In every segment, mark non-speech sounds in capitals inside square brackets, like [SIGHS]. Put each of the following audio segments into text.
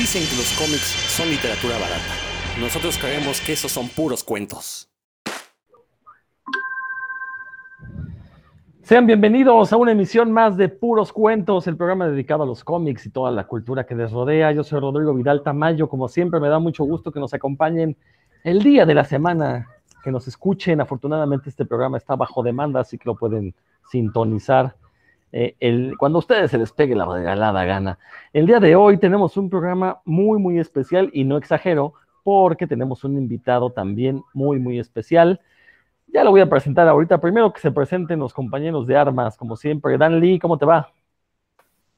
Dicen que los cómics son literatura barata. Nosotros creemos que esos son puros cuentos. Sean bienvenidos a una emisión más de Puros Cuentos, el programa dedicado a los cómics y toda la cultura que les rodea. Yo soy Rodrigo Vidal Tamayo. Como siempre, me da mucho gusto que nos acompañen el día de la semana, que nos escuchen. Afortunadamente, este programa está bajo demanda, así que lo pueden sintonizar eh, el, cuando a ustedes se les pegue la regalada gana. El día de hoy tenemos un programa muy, muy especial y no exagero, porque tenemos un invitado también muy, muy especial. Ya lo voy a presentar ahorita. Primero que se presenten los compañeros de armas, como siempre. Dan Lee, ¿cómo te va?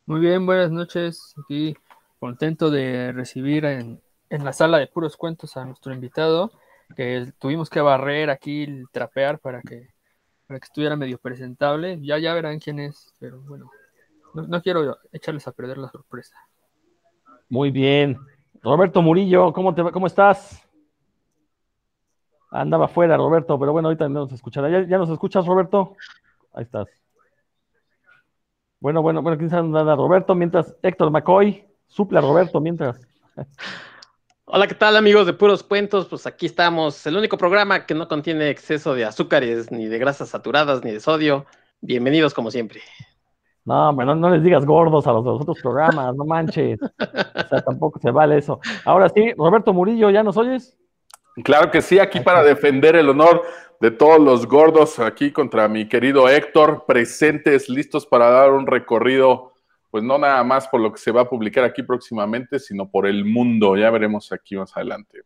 Muy bien, buenas noches. Aquí contento de recibir en, la sala de puros cuentos a nuestro invitado, que tuvimos que barrer aquí, trapear para que, para que estuviera medio presentable. Ya, ya verán quién es, pero bueno, no, no quiero echarles a perder la sorpresa. Muy bien. Roberto Murillo, ¿cómo, te, cómo estás? Andaba fuera, Roberto, pero bueno, ahorita nos escuchará. ¿Ya, nos escuchas, Roberto? Ahí estás. Bueno, bueno, bueno, quién sabe nada, Roberto, mientras Héctor McCoy suple a Roberto mientras. Hola, ¿qué tal amigos de Puros Cuentos? Pues aquí estamos, el único programa que no contiene exceso de azúcares, ni de grasas saturadas, ni de sodio. Bienvenidos como siempre. No, bueno, no les digas gordos a los, los otros programas, no manches. O sea, tampoco se vale eso. Ahora sí, Roberto Murillo, ¿ya nos oyes? Claro que sí, aquí para defender el honor de todos los gordos, aquí contra mi querido Héctor, presentes, listos para dar un recorrido, pues no nada más por lo que se va a publicar aquí próximamente, sino por el mundo. Ya veremos aquí más adelante.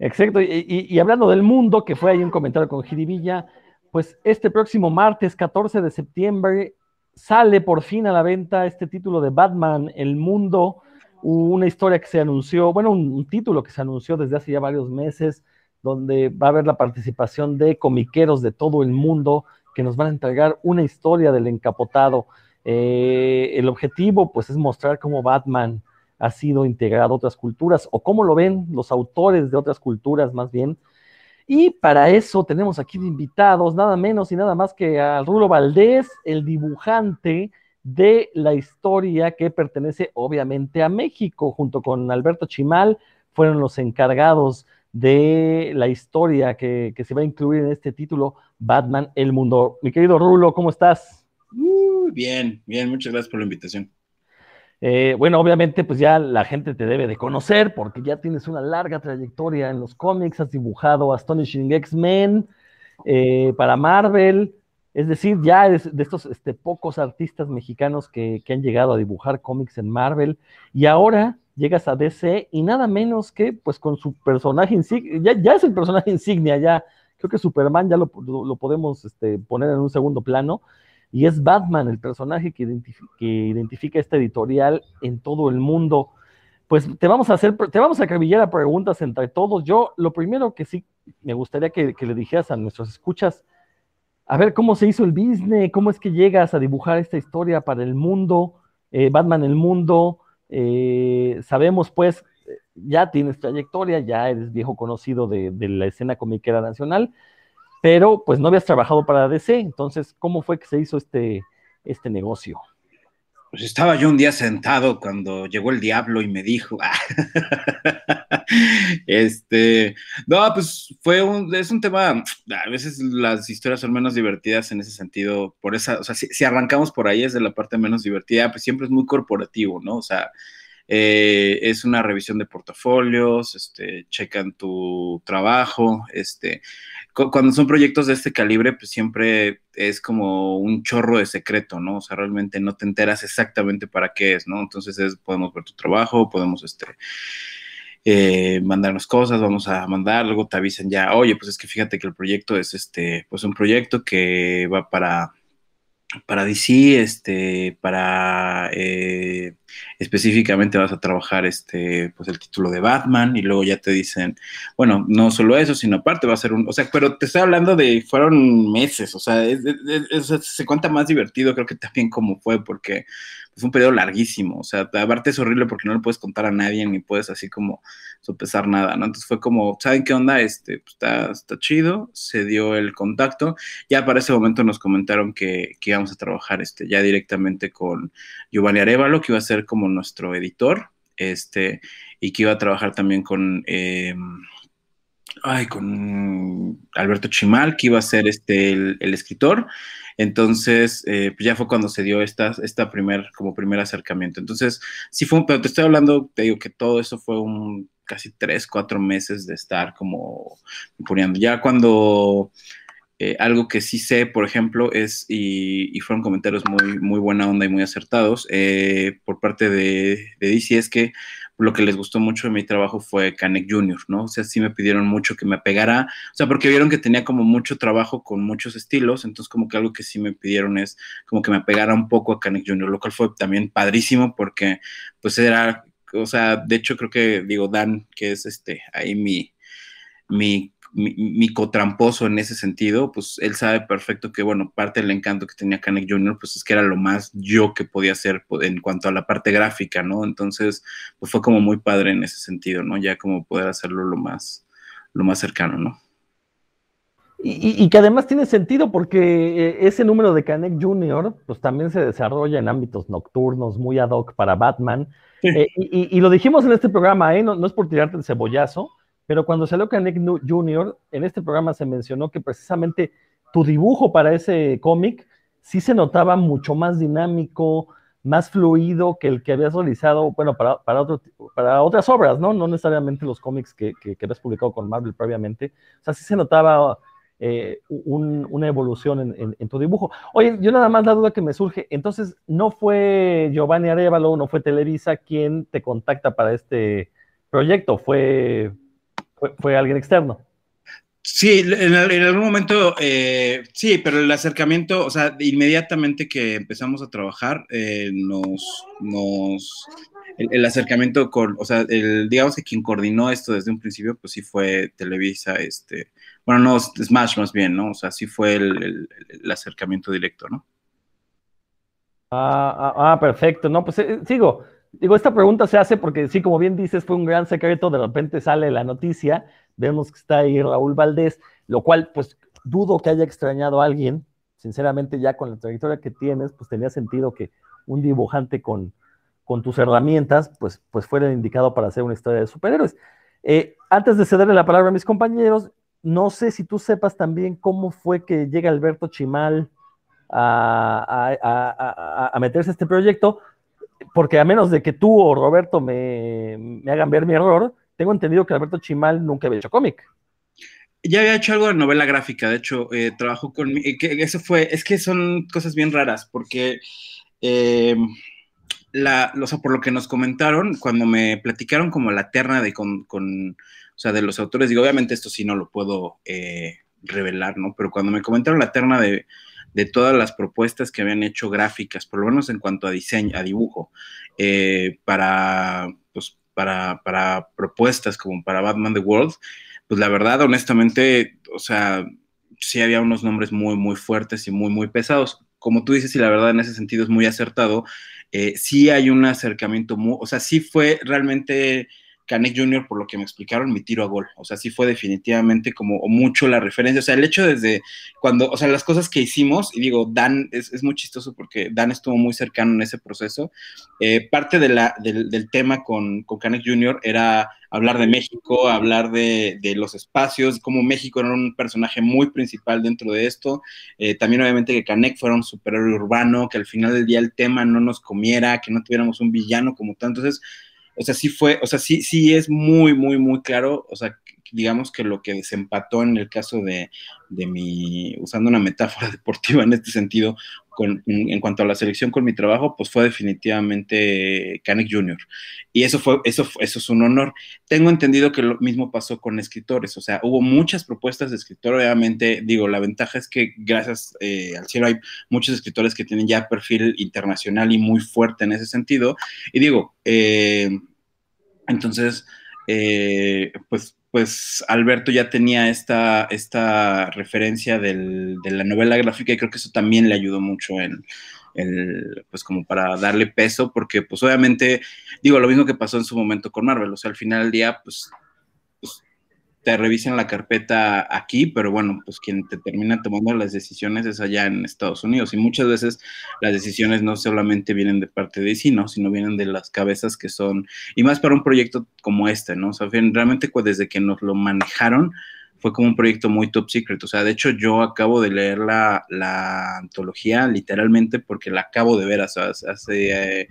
Exacto, y, hablando del mundo, que fue ahí un comentario con Jiribilla, pues este próximo martes 14 de septiembre sale por fin a la venta este título de Batman, El Mundo una historia que se anunció, bueno, un, título que se anunció desde hace ya varios meses, donde va a haber la participación de comiqueros de todo el mundo que nos van a entregar una historia del encapotado. Eh, el objetivo, pues, es mostrar cómo Batman ha sido integrado a otras culturas o cómo lo ven los autores de otras culturas, más bien. Y para eso tenemos aquí de invitados nada menos y nada más que a Rulo Valdés, el dibujante de la historia que pertenece obviamente a México, junto con Alberto Chimal, fueron los encargados de la historia que, se va a incluir en este título, Batman, el mundo. Mi querido Rulo, ¿cómo estás? Muy bien, bien, muchas gracias por la invitación. Eh, bueno, obviamente, pues ya la gente te debe de conocer porque ya tienes una larga trayectoria en los cómics, has dibujado Astonishing X-Men eh, para Marvel, es decir, ya eres de estos este, pocos artistas mexicanos que, han llegado a dibujar cómics en Marvel y ahora llegas a DC y nada menos que pues con su personaje insignia, ya, es el personaje insignia, ya creo que Superman ya lo, podemos este, poner en un segundo plano y es Batman el personaje que, identifica esta editorial en todo el mundo. Pues te vamos a hacer, te vamos a acribillar a preguntas entre todos. Yo lo primero que sí me gustaría que, que le dijeras a nuestros escuchas, a ver cómo se hizo el business, cómo es que llegas a dibujar esta historia para el mundo, eh, Batman el mundo. Eh, sabemos pues, ya tienes trayectoria, ya eres viejo conocido de, de, la escena comiquera nacional, pero pues no habías trabajado para DC, entonces, ¿cómo fue que se hizo este, este negocio? Pues estaba yo un día sentado cuando llegó el diablo y me dijo, [LAUGHS] este, no, pues fue un, es un tema, a veces las historias son menos divertidas en ese sentido, por esa, o sea, si, arrancamos por ahí es de la parte menos divertida, pues siempre es muy corporativo, ¿no? O sea, eh, es una revisión de portafolios, este, checan tu trabajo, este, cuando son proyectos de este calibre, pues siempre es como un chorro de secreto, ¿no? O sea, realmente no te enteras exactamente para qué es, ¿no? Entonces podemos ver tu trabajo, podemos, este, eh, mandarnos cosas, vamos a mandar, luego te avisan ya, oye, pues es que fíjate que el proyecto es, este, pues un proyecto que va para para DC, este, para eh, específicamente vas a trabajar este, pues el título de Batman y luego ya te dicen, bueno, no solo eso, sino aparte va a ser un, o sea, pero te estoy hablando de, fueron meses, o sea, se cuenta más divertido, creo que también como fue, porque es un periodo larguísimo, o sea, aparte es horrible porque no le puedes contar a nadie ni puedes así como sopesar nada, ¿no? Entonces fue como, ¿saben qué onda? Este, pues está, está chido, se dio el contacto, ya para ese momento nos comentaron que, que íbamos a trabajar este, ya directamente con Giovanni Arevalo, que iba a ser como nuestro editor, este, y que iba a trabajar también con, eh, ay, con Alberto Chimal, que iba a ser este, el, escritor. Entonces, eh, pues ya fue cuando se dio esta, esta primer, como primer acercamiento. Entonces, sí fue, pero te estoy hablando, te digo que todo eso fue un casi tres, cuatro meses de estar como poniendo. Ya cuando eh, algo que sí sé, por ejemplo, es, y, fueron comentarios muy, muy buena onda y muy acertados eh, por parte de, de, DC, es que lo que les gustó mucho de mi trabajo fue Canek Jr., ¿no? O sea, sí me pidieron mucho que me apegara, o sea, porque vieron que tenía como mucho trabajo con muchos estilos, entonces como que algo que sí me pidieron es como que me apegara un poco a Canek Jr., lo cual fue también padrísimo porque pues era, o sea, de hecho creo que digo Dan, que es este, ahí mi, mi mi, cotramposo en ese sentido, pues él sabe perfecto que, bueno, parte del encanto que tenía Kanek Jr., pues es que era lo más yo que podía hacer en cuanto a la parte gráfica, ¿no? Entonces, pues fue como muy padre en ese sentido, ¿no? Ya como poder hacerlo lo más, lo más cercano, ¿no? Y, que además tiene sentido porque eh, ese número de Kanek Jr., pues también se desarrolla en ámbitos nocturnos, muy ad hoc para Batman. Eh, y, lo dijimos en este programa, ¿eh? no, no es por tirarte el cebollazo, pero cuando salió Canek Jr., en este programa se mencionó que precisamente tu dibujo para ese cómic sí se notaba mucho más dinámico, más fluido que el que habías realizado, bueno, para, para, para otras obras, ¿no? No necesariamente los cómics que, que, habías publicado con Marvel previamente. O sea, sí se notaba eh, una evolución en, en, tu dibujo. Oye, yo nada más la duda que me surge, entonces, ¿no fue Giovanni Arevalo, no fue Televisa quien te contacta para este proyecto? ¿Fue fue, alguien externo. Sí, en, algún momento, eh, sí, pero el acercamiento, o sea, inmediatamente que empezamos a trabajar, eh, nos, nos, el, acercamiento con, o sea, el, digamos que quien coordinó esto desde un principio, pues sí fue Televisa, este, bueno, no, Smash más bien, ¿no? O sea, sí fue el, acercamiento directo, ¿no? Ah, ah, ah perfecto, no, pues eh, sigo. Digo, esta pregunta se hace porque sí, como bien dices, fue un gran secreto, de repente sale la noticia, vemos que está ahí Raúl Valdés, lo cual pues dudo que haya extrañado a alguien, sinceramente ya con la trayectoria que tienes, pues tenía sentido que un dibujante con, con tus herramientas, pues, pues fuera indicado para hacer una historia de superhéroes. Eh, antes de cederle la palabra a mis compañeros, no sé si tú sepas también cómo fue que llega Alberto Chimal a, a, a meterse a este proyecto, porque a menos de que tú o Roberto me, hagan ver mi error, tengo entendido que Alberto Chimal nunca había hecho cómic. Ya había hecho algo de novela gráfica, de hecho, eh, trabajó con que eso fue, es que son cosas bien raras, porque eh, la, por lo que nos comentaron, cuando me platicaron como la terna de con, o sea, de los autores, digo, obviamente esto sí no lo puedo eh, revelar, ¿no? Pero cuando me comentaron la terna de, de todas las propuestas que habían hecho gráficas, por lo menos en cuanto a diseño, a dibujo, eh, para, pues, para, para propuestas como para Batman The World, pues la verdad, honestamente, o sea, sí había unos nombres muy, muy fuertes y muy, muy pesados. Como tú dices, y la verdad en ese sentido es muy acertado, eh, sí hay un acercamiento, muy, o sea, sí fue realmente Canek Jr., por lo que me explicaron, mi tiro a gol. O sea, sí fue definitivamente como mucho la referencia. O sea, el hecho desde cuando, o sea, las cosas que hicimos, y digo, Dan es, muy chistoso porque Dan estuvo muy cercano en ese proceso. Eh, parte de la, del, tema con, con Canek Jr. era hablar de México, hablar de, los espacios, como México era un personaje muy principal dentro de esto. Eh, también, obviamente, que Canek fuera un superhéroe urbano, que al final del día el tema no nos comiera, que no tuviéramos un villano como tal. Entonces, o sea, sí fue, o sea, sí, sí es muy, muy, muy claro, o sea, digamos que lo que desempató en el caso de, de mi, usando una metáfora [LAUGHS] deportiva en este sentido, con, en cuanto a la selección con mi trabajo, pues fue definitivamente Canek Jr. Y eso fue, eso, eso es un honor. Tengo entendido que lo mismo pasó con escritores, o sea, hubo muchas propuestas de escritor, obviamente, digo, la ventaja es que gracias eh, al cielo hay muchos escritores que tienen ya perfil internacional y muy fuerte en ese sentido. Y digo, eh, entonces, eh, pues, pues Alberto ya tenía esta, esta referencia del, de la novela gráfica y creo que eso también le ayudó mucho en, el, pues como para darle peso, porque pues obviamente, digo, lo mismo que pasó en su momento con Marvel, o sea, al final del día, pues, pues te revisen la carpeta aquí, pero bueno, pues quien te termina tomando las decisiones es allá en Estados Unidos. Y muchas veces las decisiones no solamente vienen de parte de sí, ¿no? Sino vienen de las cabezas que son, y más para un proyecto como este, ¿no? O sea, realmente pues, desde que nos lo manejaron, fue como un proyecto muy top secret. O sea, de hecho, yo acabo de leer la, la antología literalmente porque la acabo de ver. hace, hace eh,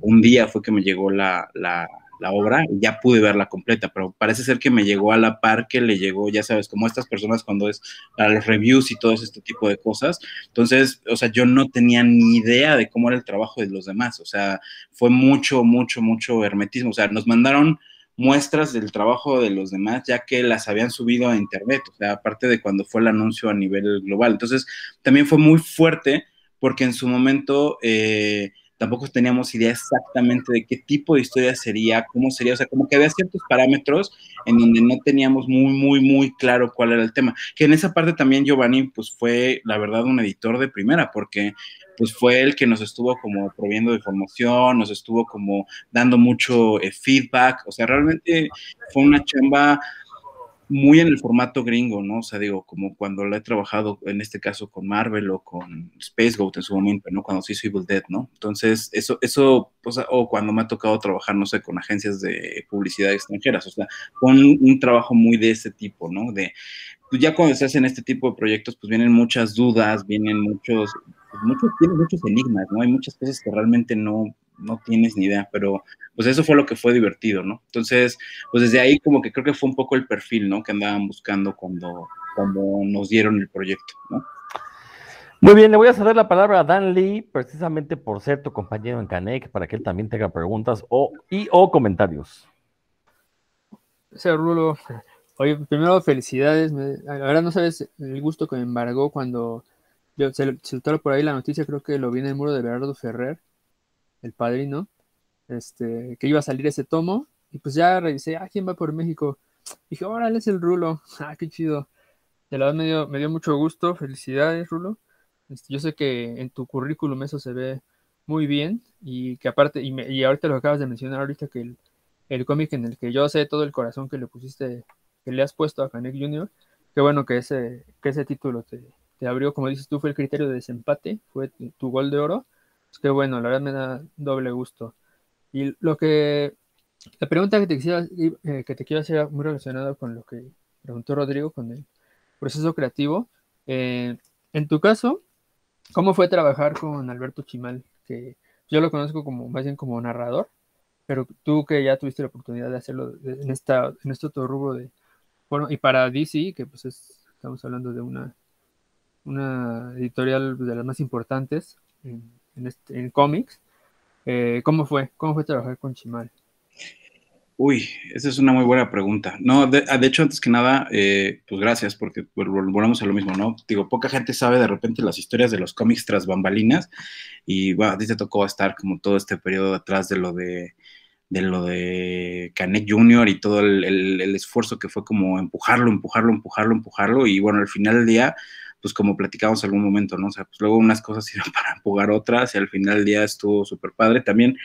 un día fue que me llegó la, la, la obra ya pude verla completa, pero parece ser que me llegó a la par que le llegó, ya sabes, como estas personas cuando es para los reviews y todo este tipo de cosas. Entonces, o sea, yo no tenía ni idea de cómo era el trabajo de los demás, o sea, fue mucho, mucho, mucho hermetismo, o sea, nos mandaron muestras del trabajo de los demás, ya que las habían subido a internet, o sea, aparte de cuando fue el anuncio a nivel global. Entonces, también fue muy fuerte porque en su momento eh, tampoco teníamos idea exactamente de qué tipo de historia sería, cómo sería, o sea, como que había ciertos parámetros en donde no teníamos muy, muy, muy claro cuál era el tema. Que en esa parte también Giovanni, pues fue, la verdad, un editor de primera, porque pues fue el que nos estuvo como proviendo de información, nos estuvo como dando mucho eh, feedback, o sea, realmente fue una chamba muy en el formato gringo, ¿no? O sea, digo, como cuando lo he trabajado, en este caso con Marvel o con Space Goat en su momento, ¿no? Cuando se hizo Evil Dead, ¿no? Entonces, eso, eso, o, sea, o cuando me ha tocado trabajar, no sé, con agencias de publicidad extranjeras, o sea, con un, trabajo muy de ese tipo, ¿no? De, pues ya cuando se hacen este tipo de proyectos, pues vienen muchas dudas, vienen muchos, pues muchos, tienen muchos enigmas, ¿no? Hay muchas cosas que realmente no, no tienes ni idea, pero pues eso fue lo que fue divertido, ¿no? Entonces, pues desde ahí como que creo que fue un poco el perfil, ¿no? Que andaban buscando cuando, cuando nos dieron el proyecto, ¿no? Muy bien, le voy a ceder la palabra a Dan Lee, precisamente por ser tu compañero en Canek, para que él también tenga preguntas o, y o comentarios. Rulo, oye, primero felicidades, la verdad no sabes el gusto que me embargó cuando yo se soltó por ahí la noticia, creo que lo vi en el muro de Bernardo Ferrer, el padrino, este, que iba a salir ese tomo, y pues ya revisé, ah, ¿quién va por México? Y dije, órale, es el Rulo, [LAUGHS] ah, qué chido. De la verdad me dio, me dio mucho gusto, felicidades, Rulo. Este, yo sé que en tu currículum eso se ve muy bien, y que aparte, y, y ahorita lo acabas de mencionar, ahorita que el, el cómic en el que yo sé todo el corazón que le pusiste, que le has puesto a Canek Jr., qué bueno que ese, que ese título te, te abrió, como dices tú, fue el criterio de desempate, fue tu gol de oro. Es que bueno, la verdad me da doble gusto. Y lo que, la pregunta que te, quisiera, eh, que te quiero hacer muy relacionada con lo que preguntó Rodrigo, con el proceso creativo. Eh, en tu caso, ¿cómo fue trabajar con Alberto Chimal? Que yo lo conozco como más bien como narrador, pero tú que ya tuviste la oportunidad de hacerlo en, esta, en este otro rubro de, bueno, y para DC, que pues estamos hablando de una, una editorial de las más importantes en, en, este, en cómics, eh, ¿Cómo fue? ¿Cómo fue trabajar con Chimal? Uy, esa es una muy buena pregunta. No, de, ah, hecho, antes que nada, eh, pues gracias, porque volvemos a lo mismo, ¿no? Digo, poca gente sabe de repente las historias de los cómics tras bambalinas, y a ti te tocó estar como todo este periodo atrás de lo de, de lo de Canek Jr. y todo el, el esfuerzo que fue como empujarlo, empujarlo, empujarlo, empujarlo, y bueno, al final del día, pues como platicamos algún momento, ¿no? O sea, pues luego unas cosas [LAUGHS] sirven para jugar otras y al final del día estuvo súper padre. También,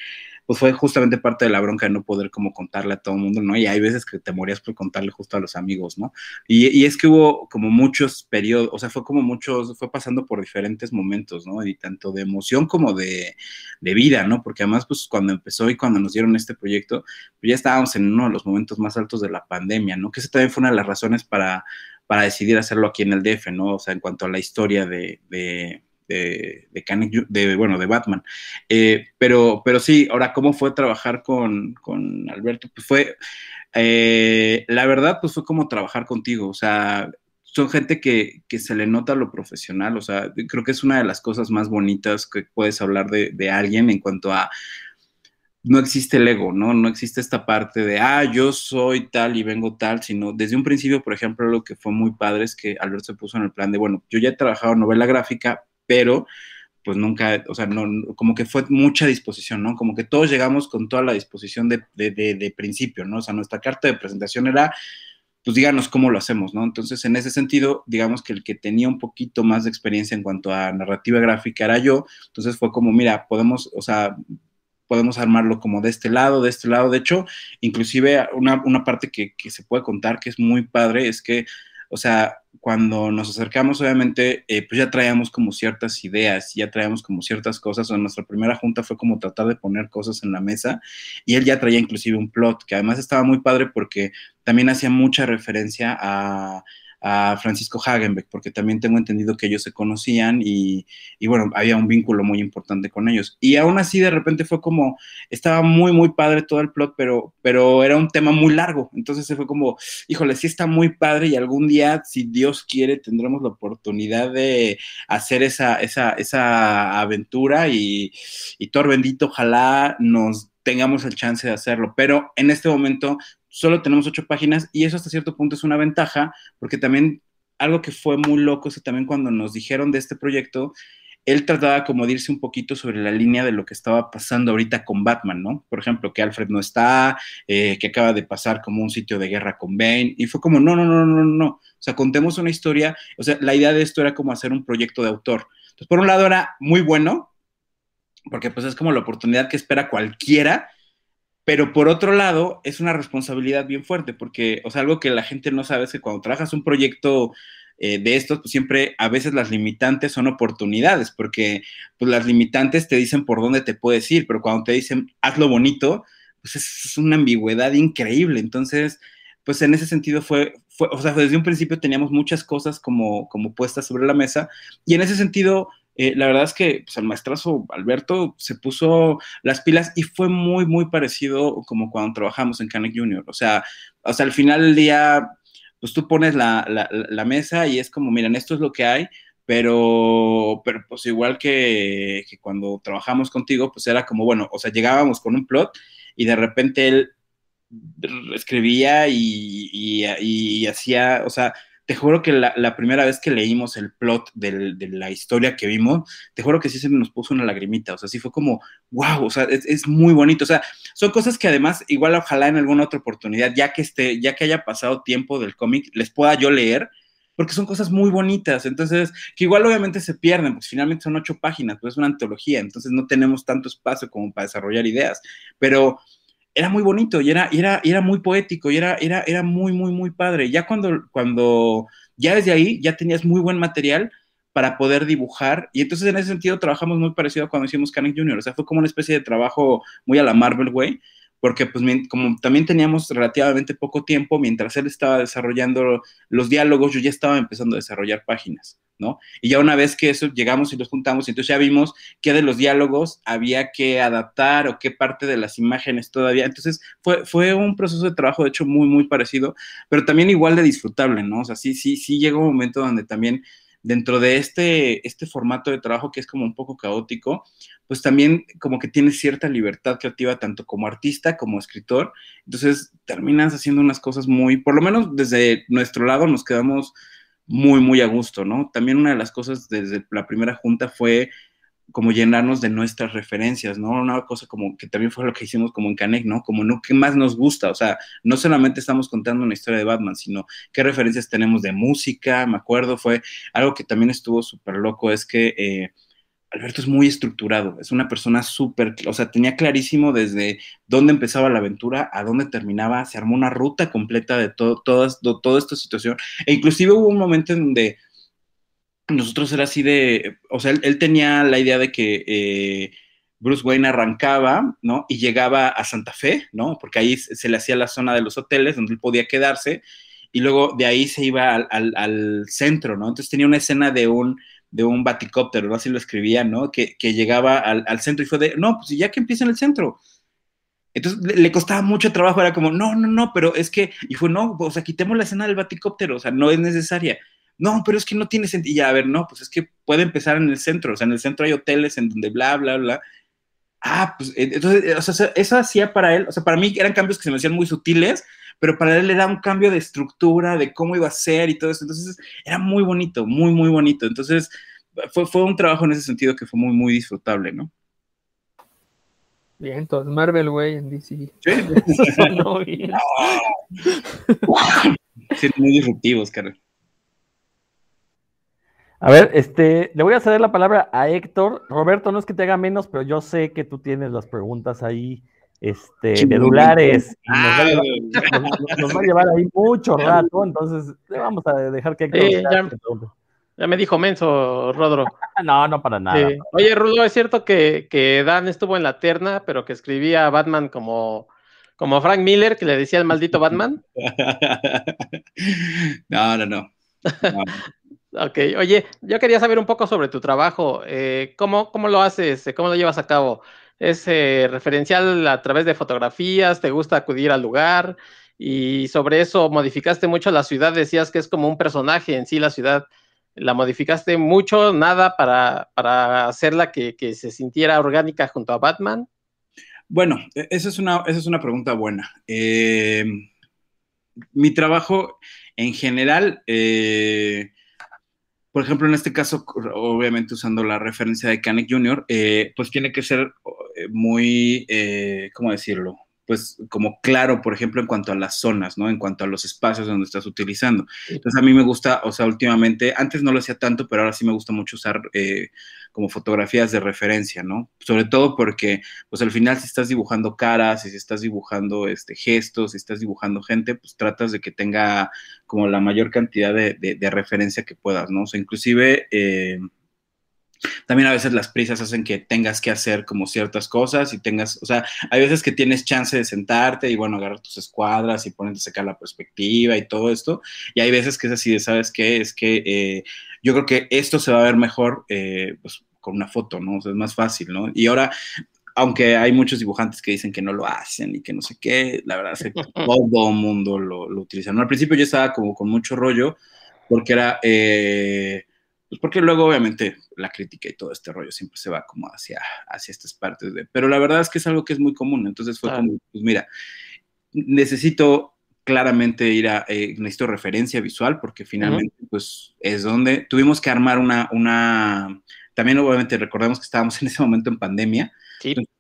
pues fue justamente parte de la bronca de no poder como contarle a todo el mundo, ¿no? Y hay veces que te morías por contarle justo a los amigos, ¿no? Y, y es que hubo como muchos periodos, o sea, fue como muchos, fue pasando por diferentes momentos, ¿no? Y tanto de emoción como de, de vida, ¿no? Porque además, pues cuando empezó y cuando nos dieron este proyecto, pues ya estábamos en uno de los momentos más altos de la pandemia, ¿no? Que esa también fue una de las razones para para decidir hacerlo aquí en el DF, ¿no? O sea, en cuanto a la historia de, de, de, bueno, de Batman. Eh, pero, pero sí, ahora, ¿cómo fue trabajar con, con Alberto? Pues fue, eh, la verdad, pues fue como trabajar contigo, o sea, son gente que, que, se le nota lo profesional, o sea, creo que es una de las cosas más bonitas que puedes hablar de, de alguien en cuanto a no existe el ego, ¿no? No existe esta parte de, ah, yo soy tal y vengo tal, sino desde un principio, por ejemplo, lo que fue muy padre es que Alberto se puso en el plan de, bueno, yo ya he trabajado novela gráfica, pero pues nunca, o sea, no, como que fue mucha disposición, ¿no? Como que todos llegamos con toda la disposición de, de, de, principio, ¿no? O sea, nuestra carta de presentación era, pues díganos cómo lo hacemos, ¿no? Entonces, en ese sentido, digamos que el que tenía un poquito más de experiencia en cuanto a narrativa gráfica era yo, entonces fue como, mira, podemos, o sea, podemos armarlo como de este lado, de este lado. De hecho, inclusive una, una parte que, que, se puede contar que es muy padre es que, o sea, cuando nos acercamos, obviamente, eh, pues ya traíamos como ciertas ideas, ya traíamos como ciertas cosas. O nuestra primera junta fue como tratar de poner cosas en la mesa y él ya traía inclusive un plot que además estaba muy padre porque también hacía mucha referencia a a Francisco Hagenbeck, porque también tengo entendido que ellos se conocían y, y, bueno, había un vínculo muy importante con ellos. Y aún así, de repente fue como, estaba muy, muy padre todo el plot, pero, pero era un tema muy largo. Entonces se fue como, híjole, sí está muy padre y algún día, si Dios quiere, tendremos la oportunidad de hacer esa, esa, esa aventura y, y Thor bendito, ojalá nos tengamos el chance de hacerlo. Pero en este momento solo tenemos ocho páginas y eso hasta cierto punto es una ventaja, porque también algo que fue muy loco es también cuando nos dijeron de este proyecto, él trataba como de irse un poquito sobre la línea de lo que estaba pasando ahorita con Batman, ¿no? Por ejemplo, que Alfred no está, eh, que acaba de pasar como un sitio de guerra con Bane, y fue como, no, no, no, no, no, o sea, contemos una historia, o sea, la idea de esto era como hacer un proyecto de autor. Entonces, por un lado era muy bueno, porque pues es como la oportunidad que espera cualquiera pero por otro lado, es una responsabilidad bien fuerte, porque, o sea, algo que la gente no sabe es que cuando trabajas un proyecto eh, de estos, pues siempre a veces las limitantes son oportunidades, porque pues las limitantes te dicen por dónde te puedes ir, pero cuando te dicen hazlo bonito, pues es, una ambigüedad increíble. Entonces, pues en ese sentido fue, fue, o sea, desde un principio teníamos muchas cosas como, como puestas sobre la mesa, y en ese sentido eh, la verdad es que pues, el maestrazo Alberto se puso las pilas y fue muy, muy parecido como cuando trabajamos en Canek Junior. O sea, sea, al final del día, pues tú pones la, la, la, mesa y es como, miren, esto es lo que hay, pero, pero pues igual que, que, cuando trabajamos contigo, pues era como, bueno, o sea, llegábamos con un plot y de repente él escribía y, y, y hacía, o sea, te juro que la, primera vez que leímos el plot de la historia que vimos, te juro que sí se nos puso una lagrimita, o sea, sí fue como, wow, o sea, es, muy bonito, o sea, son cosas que además, igual ojalá en alguna otra oportunidad, ya que esté, ya que haya pasado tiempo del cómic, les pueda yo leer, porque son cosas muy bonitas, entonces, que igual obviamente se pierden, porque finalmente son ocho páginas, pues es una antología, entonces no tenemos tanto espacio como para desarrollar ideas, pero era muy bonito y era, era, era muy poético y era, era, era muy, muy, muy padre. Ya cuando, cuando, ya desde ahí, ya tenías muy buen material para poder dibujar. Y entonces en ese sentido trabajamos muy parecido a cuando hicimos Canek Junior. O sea, fue como una especie de trabajo muy a la Marvel Way, porque pues como también teníamos relativamente poco tiempo, mientras él estaba desarrollando los diálogos, yo ya estaba empezando a desarrollar páginas. ¿no? Y ya una vez que eso llegamos y los juntamos, entonces ya vimos qué de los diálogos había que adaptar o qué parte de las imágenes todavía. Entonces fue, fue un proceso de trabajo, de hecho, muy, muy parecido, pero también igual de disfrutable, ¿no? O sea, sí, sí, sí llegó un momento donde también dentro de este, este formato de trabajo que es como un poco caótico, pues también como que tienes cierta libertad creativa tanto como artista como escritor. Entonces terminas haciendo unas cosas muy, por lo menos desde nuestro lado nos quedamos muy, muy a gusto, ¿no? También una de las cosas desde la primera junta fue como llenarnos de nuestras referencias, ¿no? Una cosa como que también fue lo que hicimos como en Canek, ¿no? Como no, ¿qué más nos gusta? O sea, no solamente estamos contando una historia de Batman, sino qué referencias tenemos de música, me acuerdo, fue algo que también estuvo súper loco, es que eh, Alberto es muy estructurado, es una persona súper, o sea, tenía clarísimo desde dónde empezaba la aventura a dónde terminaba, se armó una ruta completa de todo, todas, toda esta situación, e inclusive hubo un momento en donde nosotros era así de, o sea, él, tenía la idea de que eh, Bruce Wayne arrancaba, ¿no? Y llegaba a Santa Fe, ¿no? Porque ahí se le hacía la zona de los hoteles donde él podía quedarse, y luego de ahí se iba al, centro, ¿no? Entonces tenía una escena de un de un baticóptero, ¿no? Así lo escribía, ¿no? Que, que llegaba al, al, centro y fue de, no, pues ya que empieza en el centro. Entonces le, le, costaba mucho trabajo, era como, no, no, no, pero es que, y fue, no, o sea, quitemos la escena del baticóptero, o sea, no es necesaria. No, pero es que no tiene sentido. Y ya, a ver, no, pues es que puede empezar en el centro, o sea, en el centro hay hoteles en donde bla, bla, bla. Ah, pues entonces, o sea, eso hacía para él, o sea, para mí eran cambios que se me hacían muy sutiles, pero para él era un cambio de estructura, de cómo iba a ser y todo eso. Entonces era muy bonito, muy, muy bonito. Entonces fue, fue un trabajo en ese sentido que fue muy, muy disfrutable, ¿no? Bien, entonces Marvel, güey, en DC. Sí. [LAUGHS] no, bien. [LAUGHS] Sí, muy disruptivos, cara. A ver, este, le voy a ceder la palabra a Héctor. Roberto, no es que te haga menos, pero yo sé que tú tienes las preguntas ahí, este, medulares. y nos, va a Ah, llevar, nos- nos va a llevar ahí mucho rato, entonces le vamos a dejar que Héctor. Ya. me dijo Menso, Rodro. [LAUGHS] No, no para nada. Sí. Oye, Rulo, es cierto que, que Dan estuvo en la terna, pero que escribía a Batman como, como Frank Miller, que le decía el maldito Batman. [LAUGHS] no, no, no. No. [LAUGHS] Ok, oye, yo quería saber un poco sobre tu trabajo. eh, ¿cómo, ¿Cómo lo haces? ¿Cómo lo llevas a cabo? ¿Es eh, referencial a través de fotografías? ¿Te gusta acudir al lugar? Y sobre eso, modificaste mucho la ciudad, decías que es como un personaje en sí la ciudad. ¿La modificaste mucho, nada, para, para hacerla que, que se sintiera orgánica junto a Batman? Bueno, e- esa es una, esa es una pregunta buena. Eh, mi trabajo en general, eh, por ejemplo, en este caso, obviamente usando la referencia de Canek Jr., eh, pues tiene que ser eh, muy, eh, ¿cómo decirlo? Pues como claro, por ejemplo, en cuanto a las zonas, ¿no? En cuanto a los espacios donde estás utilizando. Entonces a mí me gusta, o sea, últimamente, antes no lo hacía tanto, pero ahora sí me gusta mucho usar eh, como fotografías de referencia, ¿no? Sobre todo porque, pues al final si estás dibujando caras, si estás dibujando este, gestos, si estás dibujando gente, pues tratas de que tenga como la mayor cantidad de, de, de referencia que puedas, ¿no? O sea, inclusive... Eh, también a veces las prisas hacen que tengas que hacer como ciertas cosas y tengas, o sea, hay veces que tienes chance de sentarte y bueno, agarrar tus escuadras y ponerte a sacar la perspectiva y todo esto. Y hay veces que es así de, ¿sabes qué? Es que eh, yo creo que esto se va a ver mejor eh, pues, con una foto, ¿no? O sea, es más fácil, ¿no? Y ahora, aunque hay muchos dibujantes que dicen que no lo hacen y que no sé qué, la verdad es que [LAUGHS] todo mundo lo, lo utiliza. ¿no? Al principio yo estaba como con mucho rollo porque era... Eh, pues porque luego obviamente la crítica y todo este rollo siempre se va como hacia, hacia estas partes de... Pero la verdad es que es algo que es muy común, entonces fue como, pues mira, necesito claramente ir a, eh, necesito referencia visual porque finalmente pues es donde tuvimos que armar una, una, también obviamente recordemos que estábamos [LAUGHS] en ese momento en pandemia,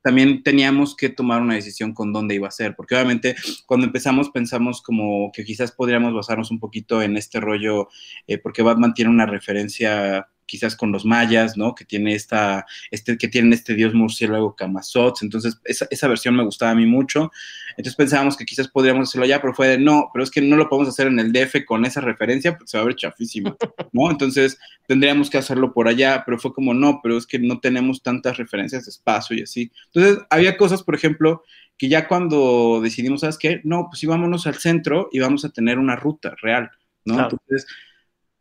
También teníamos que tomar una decisión con dónde iba a ser, porque obviamente cuando empezamos pensamos como que quizás podríamos basarnos un poquito en este rollo, eh, porque Batman tiene una referencia quizás con los mayas, ¿no? Que tiene esta, este, que tienen este dios murciélago Camazotz, entonces esa, esa versión me gustaba a mí mucho, entonces pensábamos que quizás podríamos hacerlo allá, pero fue de no, pero es que no lo podemos hacer en el DF con esa referencia porque se va a ver chafísima, ¿no? Entonces tendríamos que hacerlo por allá, pero fue como no, pero es que no tenemos tantas referencias de espacio y así. Entonces había cosas, por ejemplo, que ya cuando decidimos, ¿sabes qué? No, pues sí, vámonos al centro y vamos a tener una ruta real, ¿no? Claro. Entonces,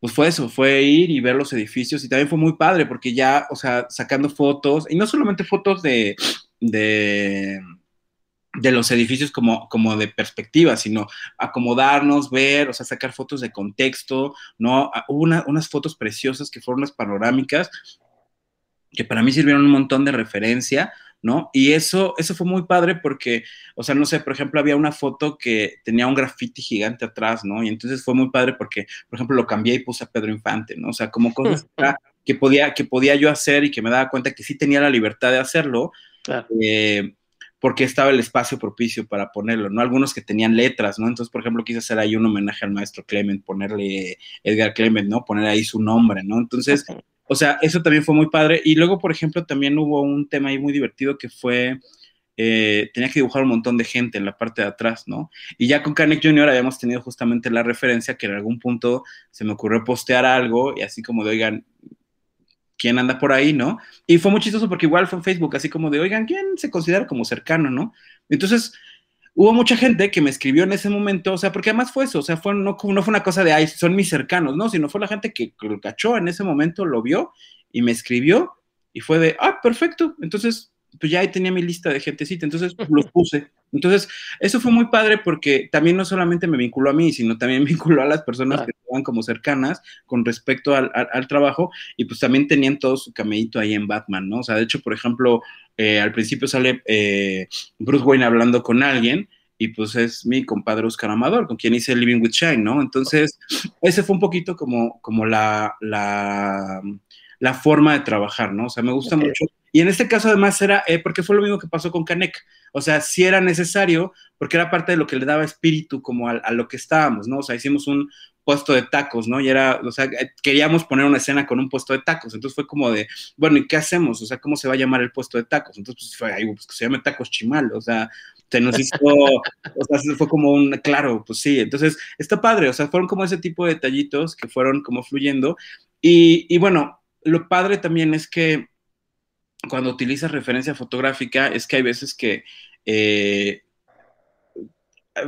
pues fue eso, fue ir y ver los edificios y también fue muy padre porque ya, o sea, sacando fotos, y no solamente fotos de, de, de los edificios como, como de perspectiva, sino acomodarnos, ver, o sea, sacar fotos de contexto, ¿no? Ah, Hubo una- unas fotos preciosas que fueron las panorámicas, que para mí sirvieron un montón de referencia, ¿no? Y eso, eso fue muy padre porque, o sea, no sé, por ejemplo, había una foto que tenía un graffiti gigante atrás, ¿no? Y entonces fue muy padre porque, por ejemplo, lo cambié y puse a Pedro Infante, ¿no? O sea, como cosas [LAUGHS] que podía, que podía yo hacer y que me daba cuenta que sí tenía la libertad de hacerlo, claro. eh, porque estaba el espacio propicio para ponerlo, ¿no? Algunos que tenían letras, ¿no? Entonces, por ejemplo, quise hacer ahí un homenaje al maestro Clement, ponerle Edgar Clement, ¿no? Poner ahí su nombre, ¿no? Entonces, o sea, eso también fue muy padre. Y luego, por ejemplo, también hubo un tema ahí muy divertido que fue, eh, tenía que dibujar un montón de gente en la parte de atrás, ¿no? Y ya con Kanek Jr. habíamos tenido justamente la referencia que en algún punto se me ocurrió postear algo y así como de, oigan, ¿quién anda por ahí, no? Y fue muy chistoso porque igual fue en Facebook, así como de, oigan, ¿quién se considera como cercano, no? Entonces, hubo mucha gente que me escribió en ese momento, o sea, porque además fue eso, o sea, fue, no, no fue una cosa de, ay, son mis cercanos, no, sino fue la gente que lo cachó en ese momento, lo vio y me escribió y fue de, ah, perfecto, entonces, pues ya ahí tenía mi lista de gentecita, entonces [LAUGHS] los puse. Entonces, eso fue muy padre porque también no solamente me vinculó a mí, sino también [LAUGHS] vinculó a las personas Claro. que estaban como cercanas con respecto al, al- al trabajo y pues también tenían todo su camellito ahí en Batman, ¿no? O sea, de hecho, por ejemplo, eh, al principio sale eh, Bruce Wayne hablando con alguien y pues es mi compadre Oscar Amador, con quien hice Living with Shine, ¿no? Entonces, ese fue un poquito como, como la, la, la forma de trabajar, ¿no? O sea, me gusta mucho. Y en este caso además era, eh, porque fue lo mismo que pasó con Canek, o sea, sí era necesario, porque era parte de lo que le daba espíritu como a, a lo que estábamos, ¿no? O sea, hicimos un, puesto de tacos, ¿no? Y era, o sea, queríamos poner una escena con un puesto de tacos. Entonces fue como de, bueno, ¿y qué hacemos? O sea, ¿cómo se va a llamar el puesto de tacos? Entonces pues fue, ahí, pues que se llame Tacos Chimal, o sea, se nos hizo, [LAUGHS] o sea, fue como un, claro, pues sí. Entonces está padre, o sea, fueron como ese tipo de detallitos que fueron como fluyendo. Y, y bueno, lo padre también es que cuando utilizas referencia fotográfica, es que hay veces que eh,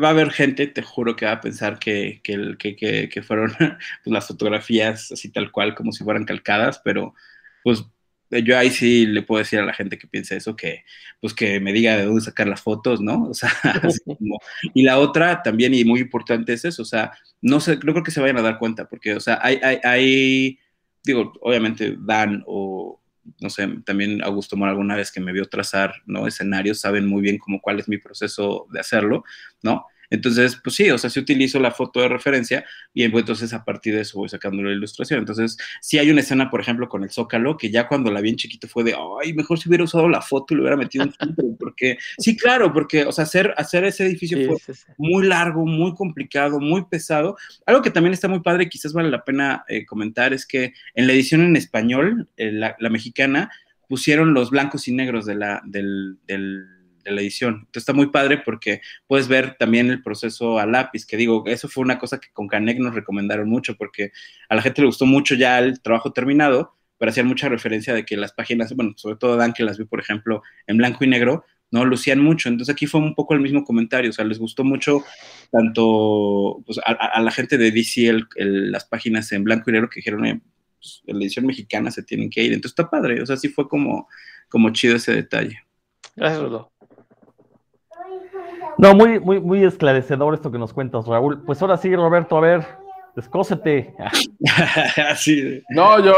va a haber gente, te juro, que va a pensar que, que, que, que fueron [LAUGHS] pues, las fotografías así tal cual, como si fueran calcadas, pero pues yo ahí sí le puedo decir a la gente que piensa eso, que pues que me diga de dónde sacar las fotos, ¿no? O sea, [LAUGHS] como, y la otra también, y muy importante es eso, o sea, no sé, no creo que se vayan a dar cuenta, porque, o sea, hay, hay, hay digo, obviamente Dan o, no sé, también Augusto Mora alguna vez que me vio trazar, ¿no? Escenarios, saben muy bien como cuál es mi proceso de hacerlo, ¿no? Entonces, pues sí, o sea, si utilizo la foto de referencia y pues, entonces a partir de eso voy sacando la ilustración. Entonces, si hay una escena, por ejemplo, con el Zócalo, que ya cuando la vi en chiquito fue de, ay, mejor si hubiera usado la foto y lo hubiera metido [LAUGHS] en filtro, porque, sí, claro, porque, o sea, hacer, hacer ese edificio fue sí, sí. muy largo, muy complicado, muy pesado. Algo que también está muy padre y quizás vale la pena eh, comentar es que en la edición en español, eh, la, la, mexicana, pusieron los blancos y negros de la, del, del de la edición. Entonces está muy padre porque puedes ver también el proceso a lápiz, que digo, eso fue una cosa que con Canek nos recomendaron mucho porque a la gente le gustó mucho ya el trabajo terminado, pero hacían mucha referencia de que las páginas, bueno, sobre todo Dan, que las vi, por ejemplo, en blanco y negro, no lucían mucho. Entonces aquí fue un poco el mismo comentario, o sea, les gustó mucho tanto pues, a, la gente de DC las páginas en blanco y negro que dijeron, pues, en la edición mexicana se tienen que ir. Entonces está padre, o sea, sí fue como, como chido ese detalle. Gracias, Rudo. No, muy, muy, muy esclarecedor esto que nos cuentas, Raúl. Pues ahora sí, Roberto, a ver, descósete. [LAUGHS] sí. No, yo,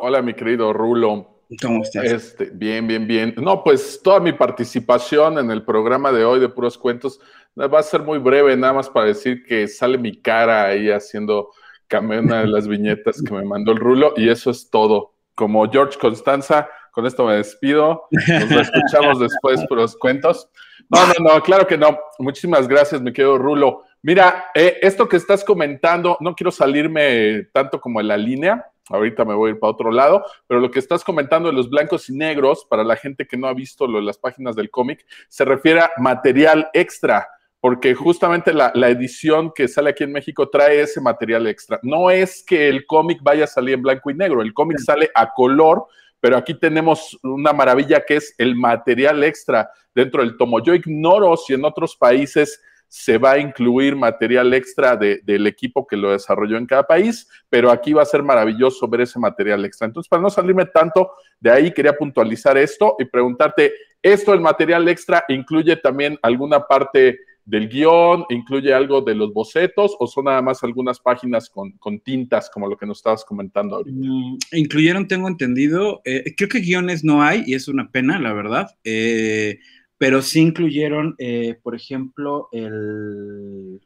hola, mi querido Rulo. ¿Cómo estás? Este, bien, bien, bien. No, pues toda mi participación en el programa de hoy de Puros Cuentos va a ser muy breve, nada más para decir que sale mi cara ahí haciendo cameo una de las viñetas que me mandó el Rulo y eso es todo. Como George Constanza, con esto me despido. Nos [LAUGHS] escuchamos después Puros Cuentos. No, no, no, claro que no. Muchísimas gracias, mi querido Rulo. Mira, eh, esto que estás comentando, no quiero salirme tanto como en la línea, ahorita me voy a ir para otro lado, pero lo que estás comentando de los blancos y negros, para la gente que no ha visto lo las páginas del cómic, se refiere a material extra, porque justamente la, la, edición que sale aquí en México trae ese material extra. No es que el cómic vaya a salir en blanco y negro, el cómic sale a color, pero aquí tenemos una maravilla que es el material extra dentro del tomo. Yo ignoro si en otros países se va a incluir material extra de, del equipo que lo desarrolló en cada país, pero aquí va a ser maravilloso ver ese material extra. Entonces, para no salirme tanto de ahí, quería puntualizar esto y preguntarte, ¿esto el material extra incluye también alguna parte del guion, incluye algo de los bocetos o son nada más algunas páginas con, tintas, como lo que nos estabas comentando ahorita? Mm, incluyeron, tengo entendido, eh, creo que guiones no hay y es una pena, la verdad. Eh, pero sí incluyeron, eh, por ejemplo, el,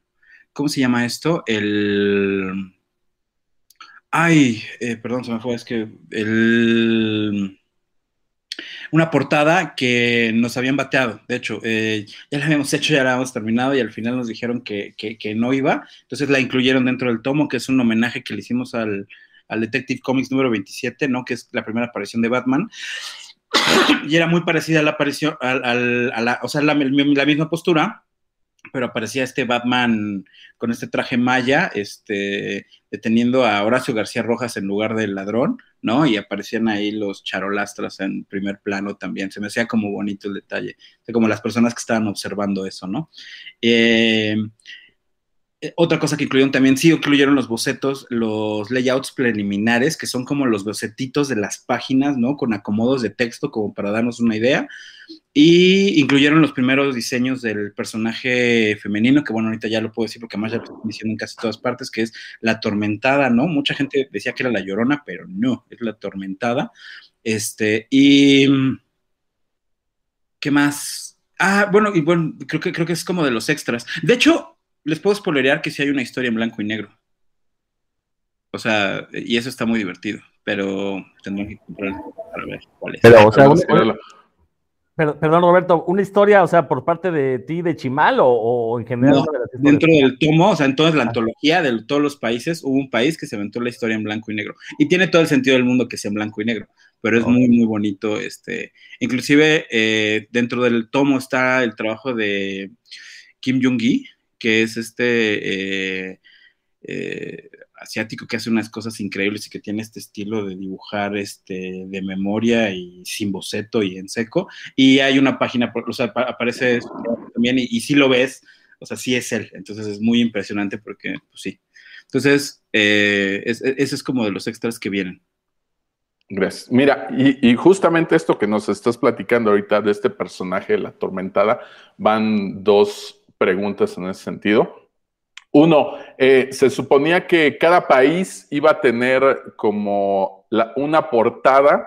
¿cómo se llama esto? El, ay, perdón, se me fue, es que el, una portada que nos habían bateado, de hecho, eh, ya la habíamos hecho, ya la habíamos terminado y al final nos dijeron que, que, no iba, entonces la incluyeron dentro del tomo, que es un homenaje que le hicimos al, al Detective Comics número 27, ¿no? Que es la primera aparición de Batman. [COUGHS] Y era muy parecida a la aparición, a, a, a la, o sea, la, misma postura, pero aparecía este Batman con este traje maya, este, deteniendo a Horacio García Rojas en lugar del ladrón, ¿no? Y aparecían ahí los charolastras en primer plano también. Se me hacía como bonito el detalle, como las personas que estaban observando eso, ¿no? Eh, otra cosa que incluyeron también, sí incluyeron los bocetos, los layouts preliminares, que son como los bocetitos de las páginas, ¿no? Con acomodos de texto, como para darnos una idea. Y incluyeron los primeros diseños del personaje femenino, que bueno, ahorita ya lo puedo decir porque además ya lo estoy diciendo en casi todas partes, que es la atormentada, ¿no? Mucha gente decía que era la llorona, pero no, es la atormentada. Este, y. ¿Qué más? Ah, bueno, y bueno, creo que, creo que es como de los extras. De hecho, les puedo spoilerear que sí hay una historia en blanco y negro. O sea, y eso está muy divertido, pero tendrán que comprar para ver cuál es. Pero, o sea, una, perdón, Roberto, ¿una historia, o sea, por parte de ti, de Chimal o, en general? dentro del tomo, o sea, en toda la ah. antología de todos los países, hubo un país que se aventó la historia en blanco y negro. Y tiene todo el sentido del mundo que sea en blanco y negro, pero es muy, muy bonito. Este, inclusive eh, dentro del tomo está el trabajo de Kim Jong-gi, que es este... Eh, eh, asiático que hace unas cosas increíbles y que tiene este estilo de dibujar este, de memoria y sin boceto y en seco. Y hay una página, o sea, aparece también y, y sí lo ves, o sea, sí es él. Entonces es muy impresionante porque, pues sí. Entonces, eh, ese es como de los extras que vienen. Gracias. Mira, y, y, justamente esto que nos estás platicando ahorita de este personaje, la atormentada, van dos preguntas en ese sentido. Uno, eh, se suponía que cada país iba a tener como una portada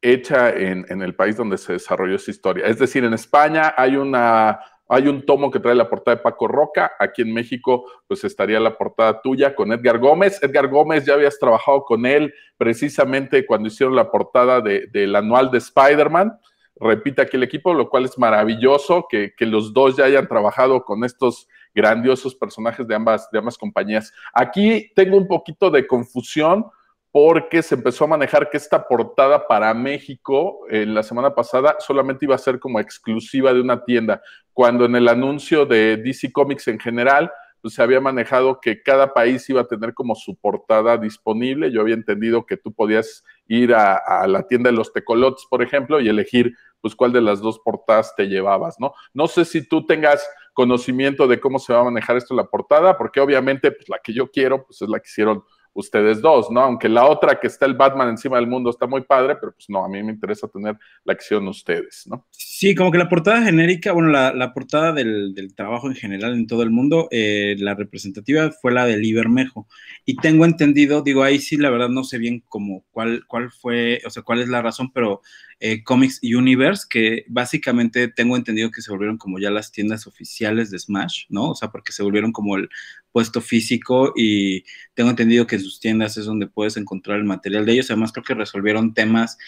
hecha en, el país donde se desarrolló esa historia. Es decir, en España hay una hay un tomo que trae la portada de Paco Roca. Aquí en México, pues estaría la portada tuya con Edgar Gómez. Edgar Gómez, ya habías trabajado con él precisamente cuando hicieron la portada del anual de Spider-Man. Repite aquí el equipo, lo cual es maravilloso que los dos ya hayan trabajado con estos grandiosos personajes de ambas, de ambas compañías. Aquí tengo un poquito de confusión porque se empezó a manejar que esta portada para México en eh, la semana pasada solamente iba a ser como exclusiva de una tienda, cuando en el anuncio de DC Comics en general pues, se había manejado que cada país iba a tener como su portada disponible. Yo había entendido que tú podías ir a, a la tienda de los tecolotes, por ejemplo, y elegir pues cuál de las dos portadas te llevabas, ¿no? No sé si tú tengas conocimiento de cómo se va a manejar esto en la portada, porque obviamente pues, la que yo quiero pues, es la que hicieron ustedes dos, ¿no? Aunque la otra que está el Batman encima del mundo está muy padre, pero pues no, a mí me interesa tener la acción ustedes, ¿no? Sí, como que la portada genérica, bueno, la, portada del, trabajo en general en todo el mundo, eh, la representativa fue la de Ibermejo. Y tengo entendido, digo, ahí sí, la verdad no sé bien cómo, cuál, cuál fue, o sea, cuál es la razón, pero eh, Comics Universe, que básicamente tengo entendido que se volvieron como ya las tiendas oficiales de Smash, ¿no? O sea, porque se volvieron como el puesto físico y tengo entendido que en sus tiendas es donde puedes encontrar el material de ellos. Además, creo que resolvieron temas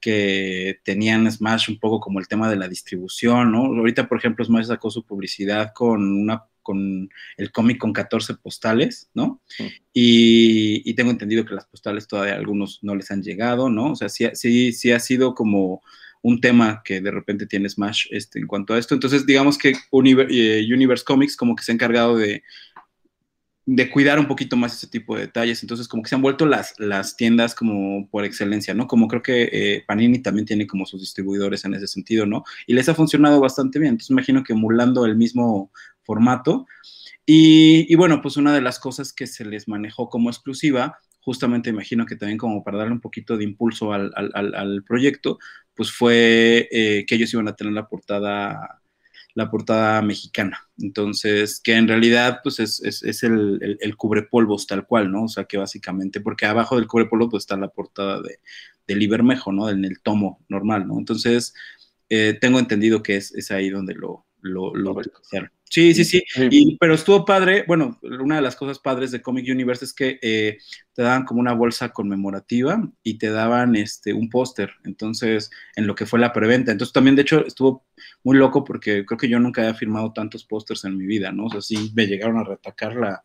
que tenían Smash un poco como el tema de la distribución, ¿no? Ahorita, por ejemplo, Smash sacó su publicidad con una con el cómic con 14 postales, ¿no? Y, tengo entendido que las postales todavía algunos no les han llegado, ¿no? O sea, sí, sí, sí ha sido como un tema que de repente tiene Smash este, en cuanto a esto. Entonces, digamos que eh, Universe Comics como que se ha encargado de, de cuidar un poquito más ese tipo de detalles. Entonces, como que se han vuelto las, las tiendas como por excelencia, ¿no? Como creo que eh, Panini también tiene como sus distribuidores en ese sentido, ¿no? Y les ha funcionado bastante bien. Entonces, imagino que emulando el mismo formato. Y, bueno, pues una de las cosas que se les manejó como exclusiva, justamente imagino que también como para darle un poquito de impulso al, proyecto, pues fue eh, que ellos iban a tener la portada la portada mexicana. Entonces, que en realidad, pues es, es, el, el, cubrepolvos tal cual, ¿no? O sea, que básicamente, porque abajo del cubrepolvo pues está la portada de, de Ibermejo, ¿no? En el tomo normal, ¿no? Entonces, eh, tengo entendido que es, es ahí donde lo, lo, lo Sí, sí, sí. Y, pero estuvo padre. Bueno, una de las cosas padres de Comic Universe es que eh, te daban como una bolsa conmemorativa y te daban este un póster. Entonces, en lo que fue la preventa. Entonces, también, de hecho, estuvo muy loco porque creo que yo nunca había firmado tantos pósters en mi vida, ¿no? O sea, sí me llegaron a retacar la,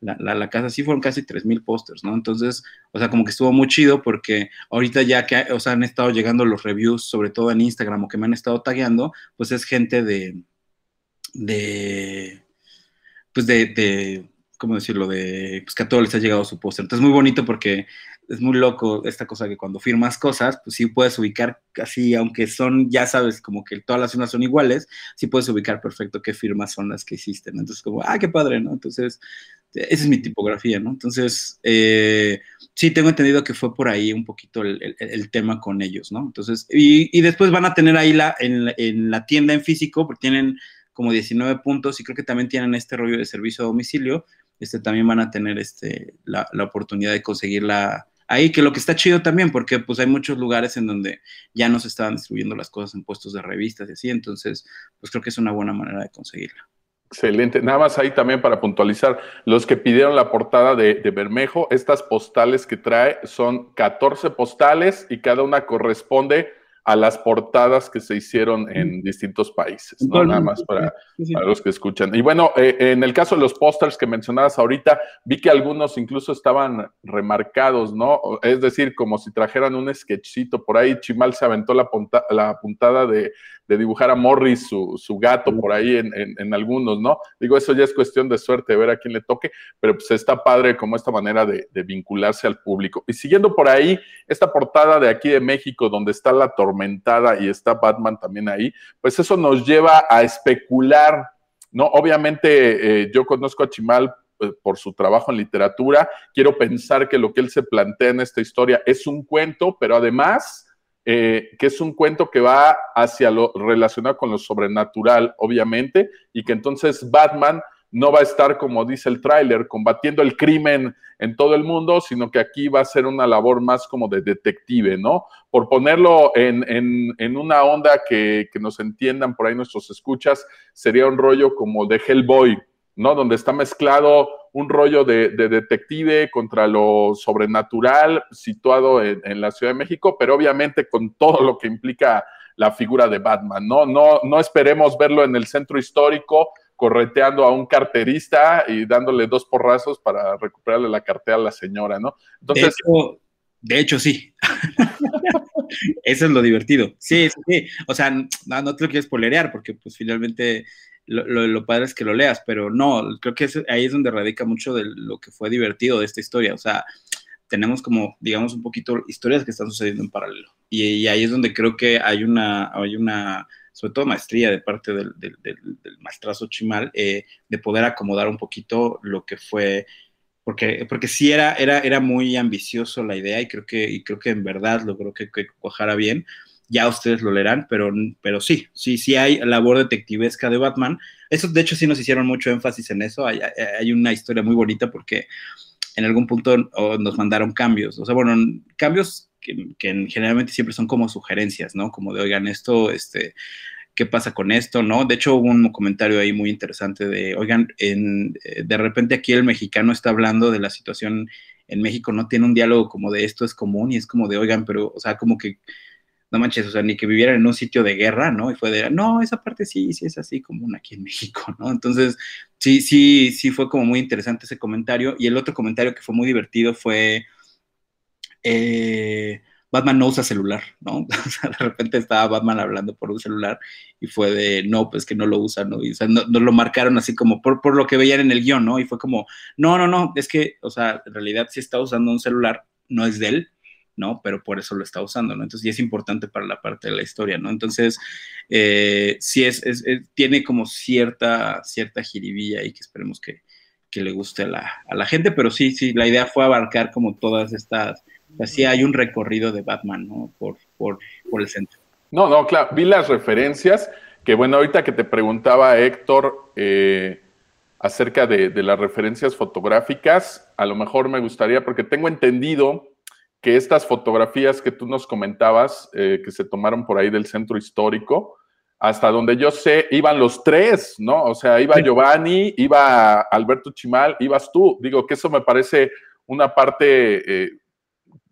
la, la, casa, sí fueron casi 3.000 pósters, ¿no? Entonces, o sea, como que estuvo muy chido porque ahorita ya que, o sea, han estado llegando los reviews, sobre todo en Instagram o que me han estado tagueando, pues es gente de de, pues de, de, ¿cómo decirlo? De, pues que a todos les ha llegado su póster. Entonces, muy bonito porque es muy loco esta cosa que cuando firmas cosas, pues sí puedes ubicar casi, aunque son, ya sabes, como que todas las firmas son iguales, sí puedes ubicar perfecto qué firmas son las que existen. Entonces, como, ah, qué padre, ¿no? Entonces, esa es mi tipografía, ¿no? Entonces, eh, sí, tengo entendido que fue por ahí un poquito el, tema con ellos, ¿no? Entonces, y, y, después van a tener ahí la, en, en la tienda en físico, porque tienen como 19 puntos y creo que también tienen este rollo de servicio a domicilio, este, también van a tener este, la, oportunidad de conseguirla ahí, que lo que está chido también, porque pues hay muchos lugares en donde ya no se estaban distribuyendo las cosas en puestos de revistas y así, entonces pues creo que es una buena manera de conseguirla. Excelente. Nada más ahí también para puntualizar, los que pidieron la portada de, de, Bermejo, estas postales que trae son 14 postales y cada una corresponde a las portadas que se hicieron en distintos países, ¿no? Nada más para, los que escuchan. Y bueno, eh, en el caso de los pósters que mencionabas ahorita, vi que algunos incluso estaban remarcados, ¿no? Es decir, como si trajeran un sketchito por ahí. Chimal se aventó la, la puntada de, dibujar a Morris, su, gato, por ahí en, algunos, ¿no? Digo, eso ya es cuestión de suerte, ver a quién le toque, pero pues está padre como esta manera de, de vincularse al público. Y siguiendo por ahí, esta portada de aquí de México, donde está la tormenta, y está Batman también ahí, pues eso nos lleva a especular, ¿no? Obviamente eh, yo conozco a Chimal eh, por su trabajo en literatura, quiero pensar que lo que él se plantea en esta historia es un cuento, pero además... Eh, que es un cuento que va hacia lo relacionado con lo sobrenatural, obviamente, y que entonces Batman no va a estar, como dice el tráiler, combatiendo el crimen en todo el mundo, sino que aquí va a ser una labor más como de detective, ¿no? Por ponerlo en, una onda que, nos entiendan por ahí nuestros escuchas, sería un rollo como de Hellboy, ¿no? Donde está mezclado un rollo de, detective contra lo sobrenatural situado en, en, la Ciudad de México, pero obviamente con todo lo que implica la figura de Batman, ¿no? No, no esperemos verlo en el centro histórico, correteando a un carterista y dándole dos porrazos para recuperarle la cartera a la señora, ¿no? Entonces. De hecho, sí. [LAUGHS] Eso es lo divertido. Sí, sí, O sea, no, te lo quieres polerear porque pues finalmente lo, lo, padre es que lo leas, pero no, creo que ahí es donde radica mucho de lo que fue divertido de esta historia. O sea, tenemos como, digamos, un poquito historias que están sucediendo en paralelo. Y, y ahí es donde creo que hay una, hay una sobre todo maestría de parte del, del, maestrazo Chimal, eh, de poder acomodar un poquito lo que fue, porque, porque sí era, era, era muy ambicioso la idea y creo que, y creo que en verdad logró que, que cuajara bien. Ya ustedes lo leerán, pero, pero sí, sí, sí hay labor detectivesca de Batman. Eso, de hecho, sí nos hicieron mucho énfasis en eso. Hay, hay una historia muy bonita porque en algún punto nos mandaron cambios. O sea, bueno, cambios que, generalmente siempre son como sugerencias, ¿no? Como de, oigan, esto, este, ¿qué pasa con esto, no? De hecho, hubo un comentario ahí muy interesante de, oigan, en, eh, de repente aquí el mexicano está hablando de la situación en México, no tiene un diálogo como de esto es común y es como de, oigan, pero, o sea, como que, no manches, o sea, ni que vivieran en un sitio de guerra, ¿no? Y fue de, no, esa parte sí, sí es así común aquí en [LAUGHS] México, ¿no? Entonces, sí, sí, sí fue como muy interesante ese comentario. Y el otro comentario que fue muy divertido fue eh, Batman no usa celular, ¿no? [LAUGHS] O sea, de repente estaba Batman hablando por un celular y fue de, no, pues que no lo usa, ¿no? Y o sea, no, lo marcaron así como por, lo que veían en el guion, ¿no? Y fue como, no, no, no, es que, o sea, en realidad sí está usando un celular, no es de él, ¿no? Pero por eso lo está usando, ¿no? Entonces, y es importante para la parte de la historia, ¿no? Entonces, eh, sí es, tiene como cierta, cierta jiribilla y que esperemos que, que le guste a la, a la gente, pero sí, sí, la idea fue abarcar como todas estas así hay un recorrido de Batman, ¿no? Por, por, por el centro. No, no, claro, vi las referencias, que bueno, ahorita que te preguntaba Héctor eh, acerca de, las referencias fotográficas, a lo mejor me gustaría, porque tengo entendido que estas fotografías que tú nos comentabas, eh, que se tomaron por ahí del centro histórico, hasta donde yo sé, iban los tres, ¿no? O sea, iba Giovanni, iba Alberto Chimal, ibas tú. Digo que eso me parece una parte eh,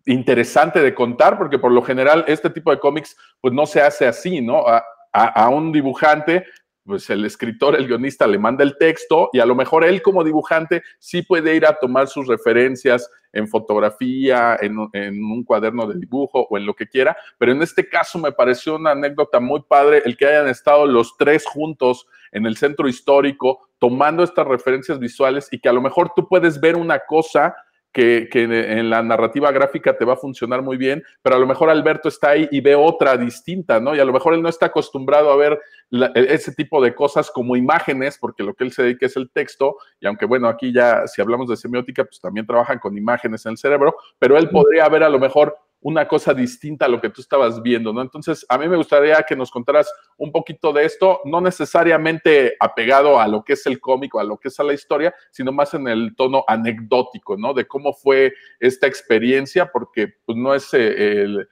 interesante de contar, porque por lo general este tipo de cómics pues no se hace así, ¿no? A, un dibujante, pues el escritor, el guionista le manda el texto y a lo mejor él como dibujante sí puede ir a tomar sus referencias en fotografía, en, en, un cuaderno de dibujo o en lo que quiera, pero en este caso me pareció una anécdota muy padre el que hayan estado los tres juntos en el centro histórico tomando estas referencias visuales y que a lo mejor tú puedes ver una cosa que, en la narrativa gráfica te va a funcionar muy bien, pero a lo mejor Alberto está ahí y ve otra distinta, ¿no? Y a lo mejor él no está acostumbrado a ver e, ese tipo de cosas como imágenes, porque lo que él se dedica es el texto, y aunque bueno, aquí ya si hablamos de semiótica, pues también trabajan con imágenes en el cerebro, pero él podría ver a lo mejor una cosa distinta a lo que tú estabas viendo, ¿no? Entonces, a mí me gustaría que nos contaras un poquito de esto, no necesariamente apegado a lo que es el cómico, a lo que es a la historia, sino más en el tono anecdótico, ¿no? De cómo fue esta experiencia, porque pues no es eh, eh,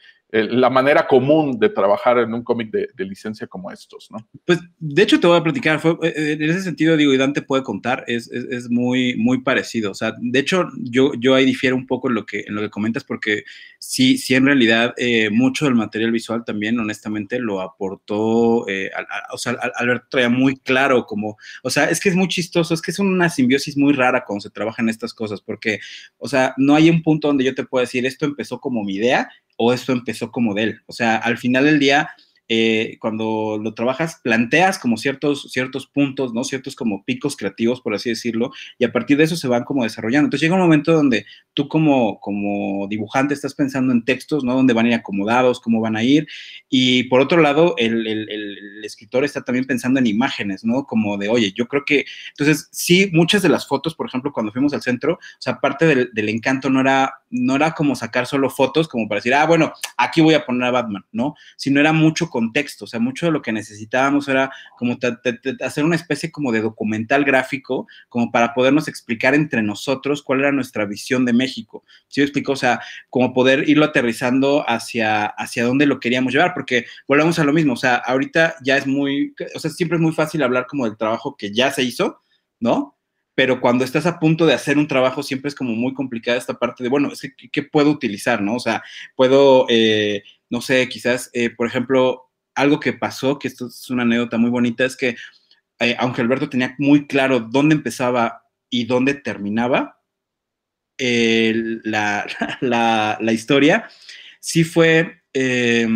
la manera común de trabajar en un cómic de, licencia como estos, ¿no? Pues de hecho te voy a platicar, fue, eh, eh, en ese sentido digo, y Dante puede contar, es, muy, muy parecido, o sea, de hecho yo, ahí difiero un poco en lo que, en lo que comentas porque sí, sí en realidad mucho del material visual también honestamente lo aportó, o sea, Alberto traía muy claro como, o sea, es que es muy chistoso, es que es una simbiosis muy rara cuando se trabaja en estas cosas porque, o sea, no hay un punto donde yo te pueda decir esto empezó como mi idea o esto empezó como de él. O sea, al final del día, eh, cuando lo trabajas, planteas como ciertos, ciertos puntos, ¿no? Ciertos como picos creativos, por así decirlo, y a partir de eso se van como desarrollando. Entonces llega un momento donde tú como, como dibujante estás pensando en textos, ¿no? Dónde van a ir acomodados, cómo van a ir, y por otro lado, el, el, el, escritor está también pensando en imágenes, ¿no? Como de, oye, yo creo que, entonces, sí, muchas de las fotos, por ejemplo, cuando fuimos al centro, o sea, parte del, del encanto no era, no era como sacar solo fotos, como para decir, ah, bueno, aquí voy a poner a Batman, ¿no? Sino era mucho contexto, o sea, mucho de lo que necesitábamos era como hacer una especie como de documental gráfico, como para podernos explicar entre nosotros cuál era nuestra visión de México. ¿Sí me explico? O sea, como poder irlo aterrizando hacia, hacia dónde lo queríamos llevar, porque volvemos a lo mismo, o sea, ahorita ya es muy, o sea, siempre es muy fácil hablar como del trabajo que ya se hizo, ¿no? pero cuando estás a punto de hacer un trabajo siempre es como muy complicada esta parte de, bueno, es que, ¿qué puedo utilizar, no? O sea, puedo, eh, no sé, quizás, eh, por ejemplo, algo que pasó, que esto es una anécdota muy bonita, es que eh, aunque Alberto tenía muy claro dónde empezaba y dónde terminaba [LAUGHS] la, la, historia, sí fue eh,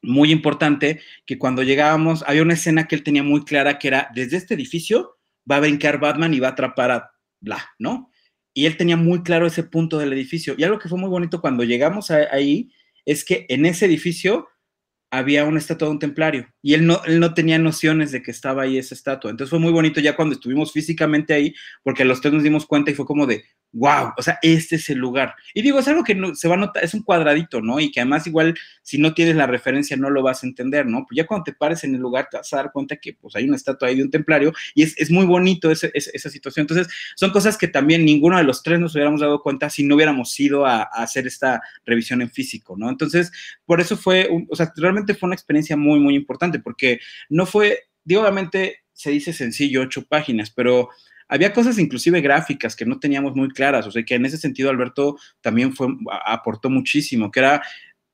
muy importante que cuando llegábamos, había una escena que él tenía muy clara que era, desde este edificio va a brincar Batman y va a atrapar a bla, ¿no? Y él tenía muy claro ese punto del edificio. Y algo que fue muy bonito cuando llegamos ahí es que en ese edificio había una estatua de un templario y él no, él no tenía nociones de que estaba ahí esa estatua. Entonces fue muy bonito ya cuando estuvimos físicamente ahí, porque los tres nos dimos cuenta y fue como de, wow, o sea, este es el lugar. Y digo, es algo que no, se va a notar, es un cuadradito, ¿no? Y que además igual, si no tienes la referencia, no lo vas a entender, ¿no? Pues ya cuando te pares en el lugar, te vas a dar cuenta que pues hay una estatua ahí de un templario y es, es muy bonito esa situación. Entonces, son cosas que también ninguno de los tres nos hubiéramos dado cuenta si no hubiéramos ido a, a hacer esta revisión en físico, ¿no? Entonces, por eso fue, un, o sea, realmente fue una experiencia muy, muy importante, porque no fue, digo, obviamente se dice sencillo, ocho páginas, pero había cosas inclusive gráficas que no teníamos muy claras, o sea que en ese sentido Alberto también fue, aportó muchísimo, que era,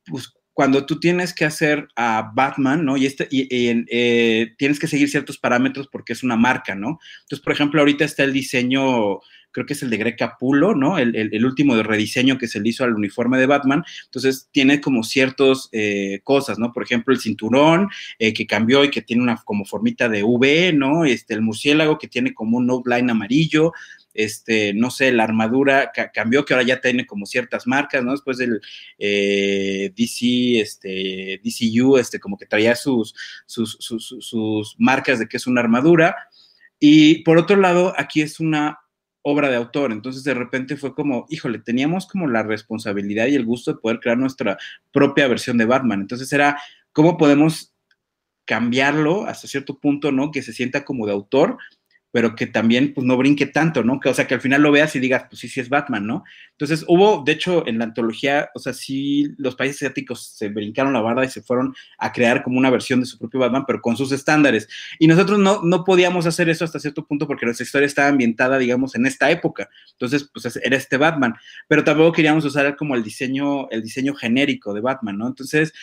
pues, cuando tú tienes que hacer a Batman, ¿no? Y, este, y, eh, tienes que seguir ciertos parámetros porque es una marca, ¿no? Entonces, por ejemplo, ahorita está el diseño creo que es el de Greg Capullo, ¿no? El, último de rediseño que se le hizo al uniforme de Batman. Entonces, tiene como ciertas eh, cosas, ¿no? Por ejemplo, el cinturón eh, que cambió y que tiene una como formita de V, ¿no? Este, el murciélago que tiene como un outline amarillo. Este, no sé, la armadura cambió, que ahora ya tiene como ciertas marcas, ¿no? Después del eh, DC, este, DCU, este, como que traía sus, sus, sus marcas de que es una armadura. Y por otro lado, aquí es una obra de autor. Entonces de repente fue como, híjole, teníamos como la responsabilidad y el gusto de poder crear nuestra propia versión de Batman. Entonces era, ¿cómo podemos cambiarlo hasta cierto punto, ¿no? Que se sienta como de autor, pero que también pues no brinque tanto, ¿no? Que, o sea, que al final lo veas y digas, pues sí, sí es Batman, ¿no? Entonces hubo, de hecho, en la antología, o sea, sí los países asiáticos se brincaron la barda y se fueron a crear como una versión de su propio Batman, pero con sus estándares. Y nosotros no, no podíamos hacer eso hasta cierto punto porque nuestra historia estaba ambientada, digamos, en esta época. Entonces, pues era este Batman, pero tampoco queríamos usar como el diseño, el diseño genérico de Batman, ¿no? Entonces,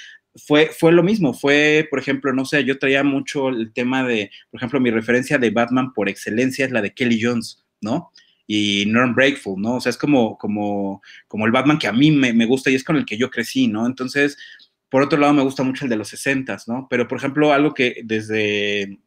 fue, fue lo mismo, fue, por ejemplo, no sé, yo traía mucho el tema de, por ejemplo, mi referencia de Batman por excelencia es la de Kelly Jones, ¿no? Y Norm Breakful, ¿no? O sea, es como, como, como el Batman que a mí me, me, gusta y es con el que yo crecí, ¿no? Entonces, por otro lado, me gusta mucho el de los 60, ¿no? Pero, por ejemplo, algo que desde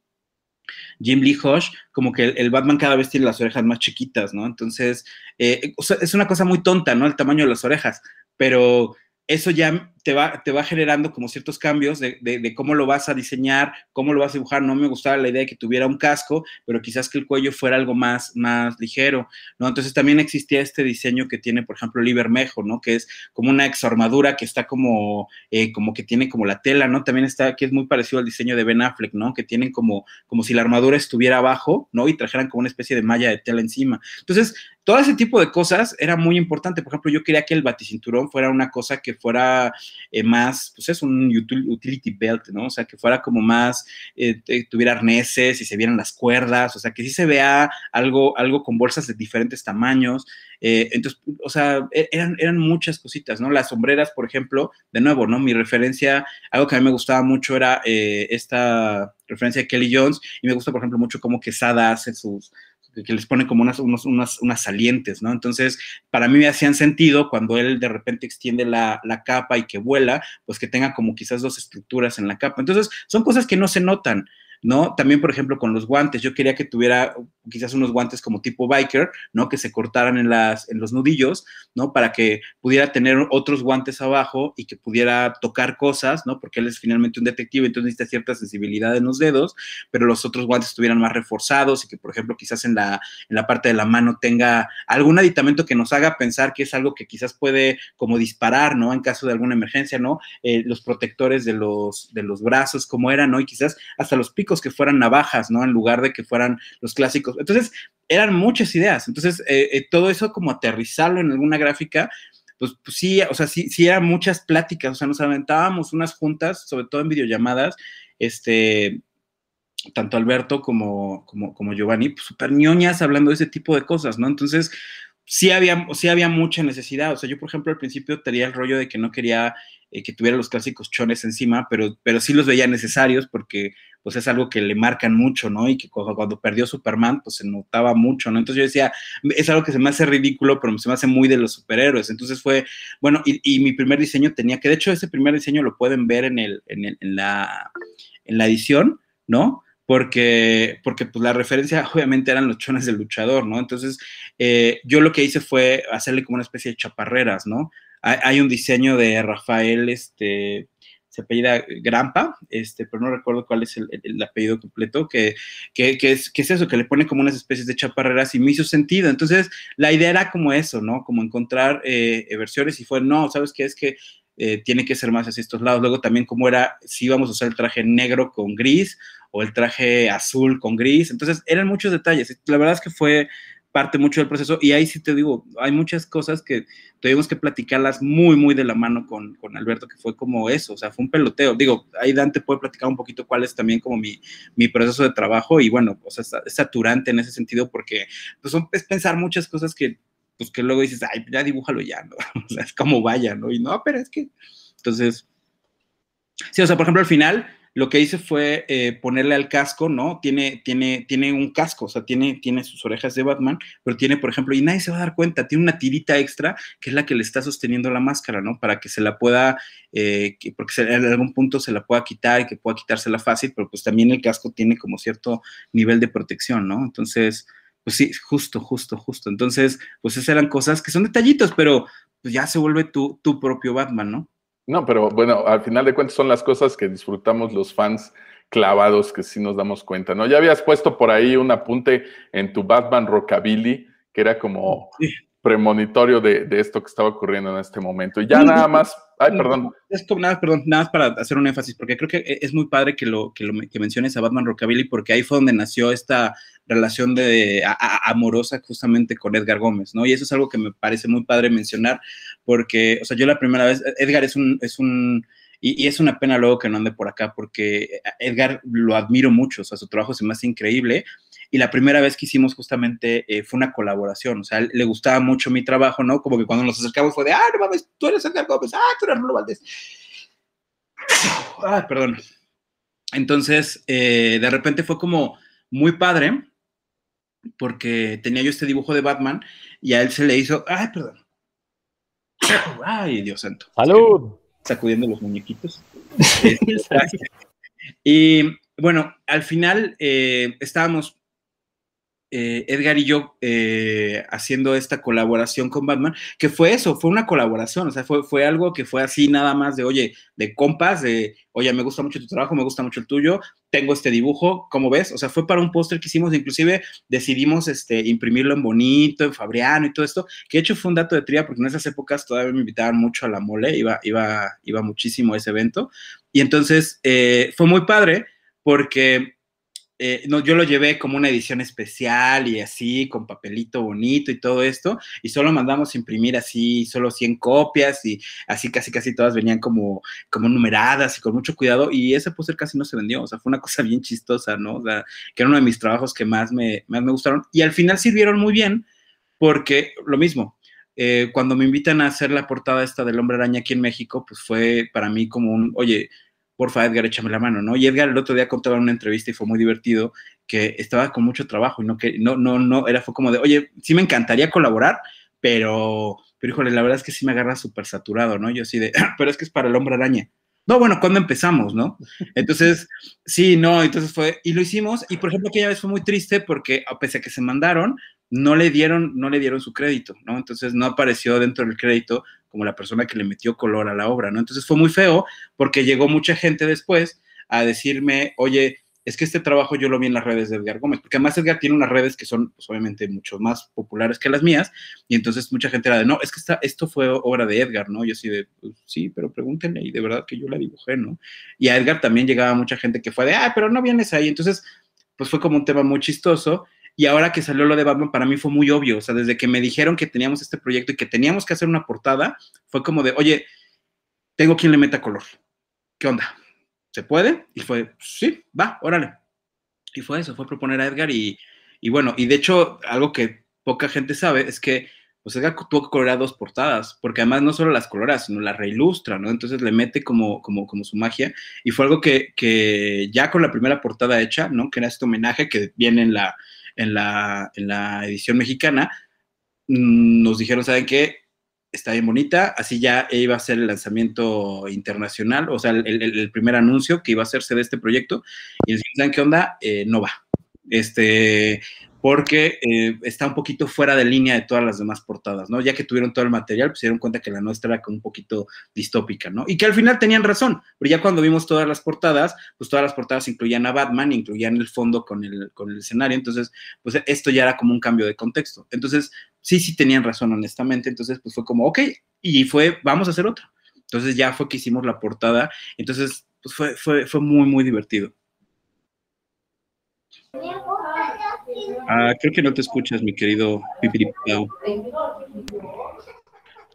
Jim Lee Hush, como que el, Batman cada vez tiene las orejas más chiquitas, ¿no? Entonces, eh, es una cosa muy tonta, ¿no? El tamaño de las orejas, pero eso ya te va, te va generando como ciertos cambios de, de, cómo lo vas a diseñar, cómo lo vas a dibujar. No me gustaba la idea de que tuviera un casco, pero quizás que el cuello fuera algo más, más ligero, ¿no? Entonces también existía este diseño que tiene, por ejemplo, Libermejo, ¿no? Que es como una exarmadura que está como, eh, como que tiene como la tela, ¿no? También está, que es muy parecido al diseño de Ben Affleck, ¿no? Que tienen como, como si la armadura estuviera abajo, ¿no? Y trajeran como una especie de malla de tela encima. Entonces, todo ese tipo de cosas era muy importante. Por ejemplo, yo quería que el baticinturón fuera una cosa que fuera eh, más, pues es un utility belt, ¿no? O sea, que fuera como más, eh, tuviera arneses y se vieran las cuerdas, o sea, que sí se vea algo, algo con bolsas de diferentes tamaños. Eh, entonces, o sea, e-, eran, eran muchas cositas, ¿no? Las sombreras, por ejemplo, de nuevo, ¿no? Mi referencia, algo que a mí me gustaba mucho era esta referencia de Kelly Jones y me gusta, por ejemplo, mucho cómo Quesada hace sus, que les pone como unas, unas, unas salientes, ¿no? Entonces, para mí me hacían sentido cuando él de repente extiende la, la, capa y que vuela, pues que tenga como quizás dos estructuras en la capa. Entonces, son cosas que no se notan. ¿No? También, por ejemplo, con los guantes, yo quería que tuviera quizás unos guantes como tipo biker, ¿no? Que se cortaran en, las, en los nudillos, ¿no? Para que pudiera tener otros guantes abajo y que pudiera tocar cosas, ¿no? Porque él es finalmente un detective, entonces necesita cierta sensibilidad en los dedos, pero los otros guantes estuvieran más reforzados y que, por ejemplo, quizás en la, en la parte de la mano tenga algún aditamento que nos haga pensar que es algo que quizás puede como disparar, ¿no? En caso de alguna emergencia, ¿no? Eh, los protectores de los, de los brazos, como eran, ¿no? Y quizás hasta los picos que fueran navajas, ¿no? En lugar de que fueran los clásicos. Entonces, eran muchas ideas. Entonces, eh, eh, todo eso como aterrizarlo en alguna gráfica, pues, pues, sí, o sea, sí, sí eran muchas pláticas, o sea, nos aventábamos unas juntas, sobre todo en videollamadas, este, tanto Alberto como, como, como Giovanni, pues súper ñoñas hablando de ese tipo de cosas, ¿no? Entonces, sí había, sí había mucha necesidad. O sea, yo, por ejemplo, al principio tenía el rollo de que no quería eh, que tuviera los clásicos chones encima, pero, pero sí los veía necesarios porque pues es algo que le marcan mucho, ¿no? Y que cuando, perdió Superman, pues se notaba mucho, ¿no? Entonces yo decía, es algo que se me hace ridículo, pero se me hace muy de los superhéroes. Entonces fue, bueno, y, mi primer diseño tenía que, de hecho, ese primer diseño lo pueden ver en, el, en, la, en la edición, ¿no? Porque, porque pues la referencia obviamente eran los chones del luchador, ¿no? Entonces, eh, yo lo que hice fue hacerle como una especie de chaparreras, ¿no? Hay, un diseño de Rafael, este, se apellida Grampa, este, pero no recuerdo cuál es el, apellido completo, que, que, es, que, es, eso, que le pone como unas especies de chaparreras y me hizo sentido. Entonces, la idea era como eso, ¿no? Como encontrar eh, versiones y fue, no, ¿sabes qué? Es que eh, tiene que ser más hacia estos lados. Luego también como era, si íbamos a usar el traje negro con gris o el traje azul con gris. Entonces, eran muchos detalles. La verdad es que fue parte mucho del proceso y ahí sí te digo, hay muchas cosas que tuvimos que platicarlas muy, muy de la mano con, con, Alberto, que fue como eso, o sea, fue un peloteo. Digo, ahí Dante puede platicar un poquito cuál es también como mi, mi proceso de trabajo y bueno, o sea, es saturante en ese sentido porque pues, es pensar muchas cosas que, pues que luego dices, ay, ya dibújalo ya, ¿no? [LAUGHS] O sea, es como vaya, ¿no? Y no, pero es que, entonces, sí, o sea, por ejemplo, al final lo que hice fue eh, ponerle al casco, ¿no? Tiene, tiene, tiene un casco, o sea, tiene, tiene sus orejas de Batman, pero tiene, por ejemplo, y nadie se va a dar cuenta, tiene una tirita extra que es la que le está sosteniendo la máscara, ¿no? Para que se la pueda, eh, porque en algún punto se la pueda quitar y que pueda quitársela fácil, pero pues también el casco tiene como cierto nivel de protección, ¿no? Entonces, pues sí, justo, justo, justo. Entonces, pues esas eran cosas que son detallitos, pero pues ya se vuelve tu, tu propio Batman, ¿no? No, pero bueno, al final de cuentas son las cosas que disfrutamos los fans clavados que sí nos damos cuenta, ¿no? Ya habías puesto por ahí un apunte en tu Batman Rockabilly, que era como premonitorio de, esto que estaba ocurriendo en este momento. Y ya nada más, ay, perdón. Esto, nada, perdón, nada más para hacer un énfasis, porque creo que e, es muy padre que lo, que lo que menciones a Batman Rockabilly, porque ahí fue donde nació esta relación de amorosa justamente con Edgar Gómez, ¿no? Y eso es algo que me parece muy padre mencionar, porque, o sea, yo la primera vez, Edgar es un, es un, y, es una pena luego que no ande por acá, porque Edgar lo admiro mucho, o sea, su trabajo se me hace increíble, y la primera vez que hicimos justamente eh, fue una colaboración, o sea, le gustaba mucho mi trabajo, ¿no? Como que cuando nos acercamos fue de, ah, no mames, tú eres Edgar Gómez, ah, tú eres Rulo Valdés. [SIGHS] Ah, perdón. Entonces, eh, de repente fue como muy padre, porque tenía yo este dibujo de Batman y a él se le hizo, ay, perdón. [COUGHS] Ay, Dios santo. Salud. Sacudiendo los muñequitos. [LAUGHS] y bueno, al final eh, estábamos eh, Edgar y yo eh, haciendo esta colaboración con Batman, que fue eso, fue una colaboración, o sea, fue, fue algo que fue así nada más de, oye, de compas, de, oye, me gusta mucho tu trabajo, me gusta mucho el tuyo, tengo este dibujo, ¿cómo ves? O sea, fue para un póster que hicimos, inclusive decidimos este, imprimirlo en bonito, en Fabriano y todo esto, que de hecho fue un dato de tría, porque en esas épocas todavía me invitaban mucho a la mole, iba, iba, iba muchísimo a ese evento, y entonces eh, fue muy padre, porque eh, no, yo lo llevé como una edición especial y así, con papelito bonito y todo esto, y solo mandamos imprimir así, solo 100 copias y así casi casi todas venían como, como numeradas y con mucho cuidado, y ese póster casi no se vendió, o sea, fue una [LAUGHS] cosa bien chistosa, ¿no? O sea, que era uno de mis trabajos que más me, más me gustaron, y al final sirvieron muy bien, porque lo mismo, eh, cuando me invitan a hacer la portada esta del Hombre Araña aquí en México, pues fue para mí como un, oye, porfa, Edgar, échame la mano, ¿no? Y Edgar el otro día contaba en una entrevista y fue muy divertido que estaba con mucho trabajo y no que no no no era fue como de, "Oye, sí me encantaría colaborar, pero pero híjole, la verdad es que sí me agarra súper saturado, ¿no? Yo así de, pero es que es para el hombre araña. No, bueno, ¿cuándo empezamos, no? Entonces, sí, no, entonces fue, y lo hicimos, y por ejemplo, aquella vez fue muy triste porque a pesar que se mandaron, no le dieron, no le dieron su crédito, ¿no? Entonces no apareció dentro del crédito como la persona que le metió color a la obra, ¿no? Entonces fue muy feo porque llegó mucha gente después a decirme, oye, es que este trabajo yo lo vi en las redes de Edgar Gómez, porque además Edgar tiene unas redes que son, pues, obviamente, mucho más populares que las mías, y entonces mucha gente era de, no, es que esto fue obra de Edgar, ¿no? Yo así de, pues, sí, pero pregúntenle, y de verdad que yo la dibujé, ¿no? Y a Edgar también llegaba mucha gente que fue de, ah, pero no vienes ahí, entonces, pues fue como un tema muy chistoso, y ahora que salió lo de Batman, para mí fue muy obvio. O sea, desde que me dijeron que teníamos este proyecto y que teníamos que hacer una portada, fue como de, oye, tengo quien le meta color. ¿Qué onda? ¿Se puede? Y fue, sí, va, órale. Y fue eso, fue proponer a Edgar y, y bueno, y de hecho, algo que poca gente sabe es que pues Edgar tuvo que colorear dos portadas, porque además no solo las colora, sino las reilustra, ¿no? Entonces le mete como, como, como su magia, y fue algo que, que ya con la primera portada hecha, ¿no? Que era este homenaje que viene en la, en la, en la edición mexicana, mm, nos dijeron, ¿saben qué? Está bien bonita, así ya iba a ser el lanzamiento internacional, o sea, el, el- el primer anuncio que iba a hacerse de este proyecto, y dijeron, ¿saben qué onda? Eh, no va. Este, porque eh, está un poquito fuera de línea de todas las demás portadas, ¿no? Ya que tuvieron todo el material, pues se dieron cuenta que la nuestra era como un poquito distópica, ¿no? Y que al final tenían razón, pero ya cuando vimos todas las portadas, pues todas las portadas incluían a Batman, incluían el fondo con el, con el escenario, entonces, pues esto ya era como un cambio de contexto. Entonces, sí, sí tenían razón, honestamente, entonces, pues fue como, ok, y fue, vamos a hacer otra. Entonces ya fue que hicimos la portada, entonces, pues fue, fue, fue muy, muy divertido. Ah, creo que no te escuchas, mi querido Pipiripau.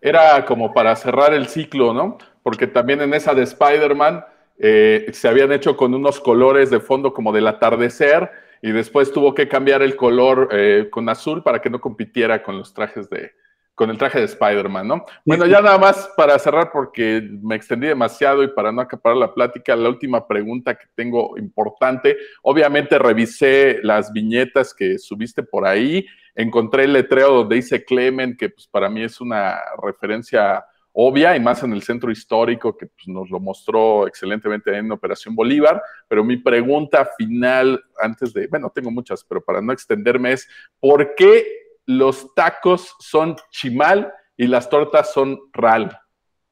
Era como para cerrar el ciclo, ¿no? Porque también en esa de Spider-Man eh, se habían hecho con unos colores de fondo como del atardecer y después tuvo que cambiar el color eh, con azul para que no compitiera con los trajes de, con el traje de Spider-Man, ¿no? Bueno, ya nada más para cerrar porque me extendí demasiado y para no acaparar la plática, la última pregunta que tengo importante, obviamente revisé las viñetas que subiste por ahí, encontré el letrero donde dice Clement, que pues para mí es una referencia obvia y más en el centro histórico que pues, nos lo mostró excelentemente en Operación Bolívar, pero mi pregunta final, antes de, bueno, tengo muchas, pero para no extenderme es, ¿por qué los tacos son chimal y las tortas son ral?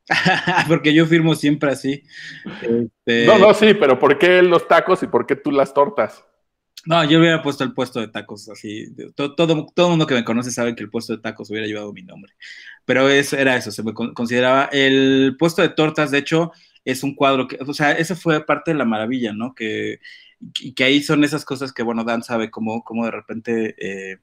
[LAUGHS] Porque yo firmo siempre así. Este, No, no, sí, pero ¿por qué los tacos y por qué tú las tortas? No, yo hubiera puesto el puesto de tacos así. Todo, todo, todo el mundo que me conoce sabe que el puesto de tacos hubiera llevado mi nombre. Pero eso, era eso, se me con- consideraba. El puesto de tortas, de hecho, es un cuadro que, o sea, eso fue parte de la maravilla, ¿no? Que, que, que ahí son esas cosas que, bueno, Dan sabe cómo, cómo de repente, eh,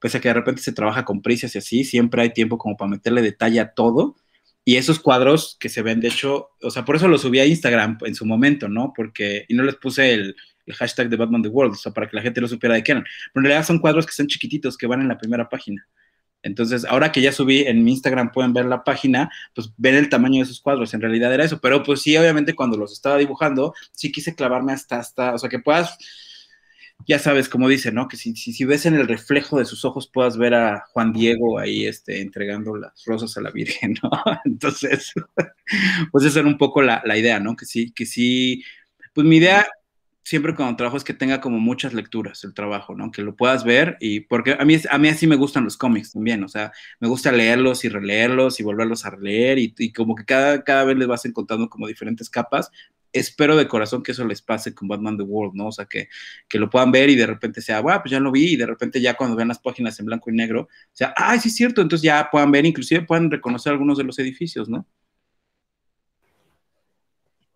pese a que de repente se trabaja con prisas y así, siempre hay tiempo como para meterle detalle a todo. Y esos cuadros que se ven, de hecho, o sea, por eso los subí a Instagram en su momento, ¿no? Porque, y no les puse el, el hashtag de Batman The World, o sea, para que la gente lo supiera de qué eran. Pero en realidad son cuadros que son chiquititos, que van en la primera página. Entonces, ahora que ya subí en mi Instagram, pueden ver la página, pues ver el tamaño de esos cuadros. En realidad era eso. Pero pues sí, obviamente cuando los estaba dibujando, sí quise clavarme hasta, hasta, o sea, que puedas, ya sabes, como dice, ¿no? Que si, si, ves en el reflejo de sus ojos, puedas ver a Juan Diego ahí, este, entregando las rosas a la Virgen, [LAUGHS] ¿no? Entonces, [LAUGHS] pues esa era un poco la, la idea, ¿no? Que sí, que sí, pues mi idea siempre cuando trabajo es que tenga como muchas lecturas el trabajo, ¿no? Que lo puedas ver y porque a mí, a mí así me gustan los cómics también, o sea, me gusta leerlos y releerlos y volverlos a releer y, y como que cada, cada vez les vas encontrando como diferentes capas. Espero de corazón que eso les pase con Batman The World, ¿no? O sea, que, que lo puedan ver y de repente sea, wow, pues ya lo vi y de repente ya cuando vean las páginas en blanco y negro, o sea, ay, sí es cierto, entonces ya puedan ver, inclusive puedan reconocer algunos de los edificios, ¿no?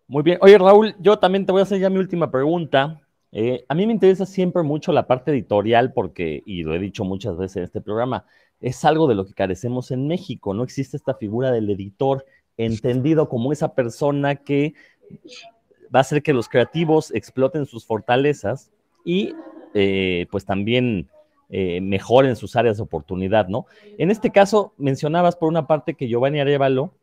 Muy bien. Oye, Raúl, yo también te voy a hacer ya mi última pregunta. Eh, a mí me interesa siempre mucho la parte editorial porque, y lo he dicho muchas veces en este programa, es algo de lo que carecemos en México. No existe esta figura del editor entendido como esa persona que va a hacer que los creativos exploten sus fortalezas y eh, pues también eh, mejoren sus áreas de oportunidad, ¿no? En este caso, mencionabas por una parte que Giovanni Arevalo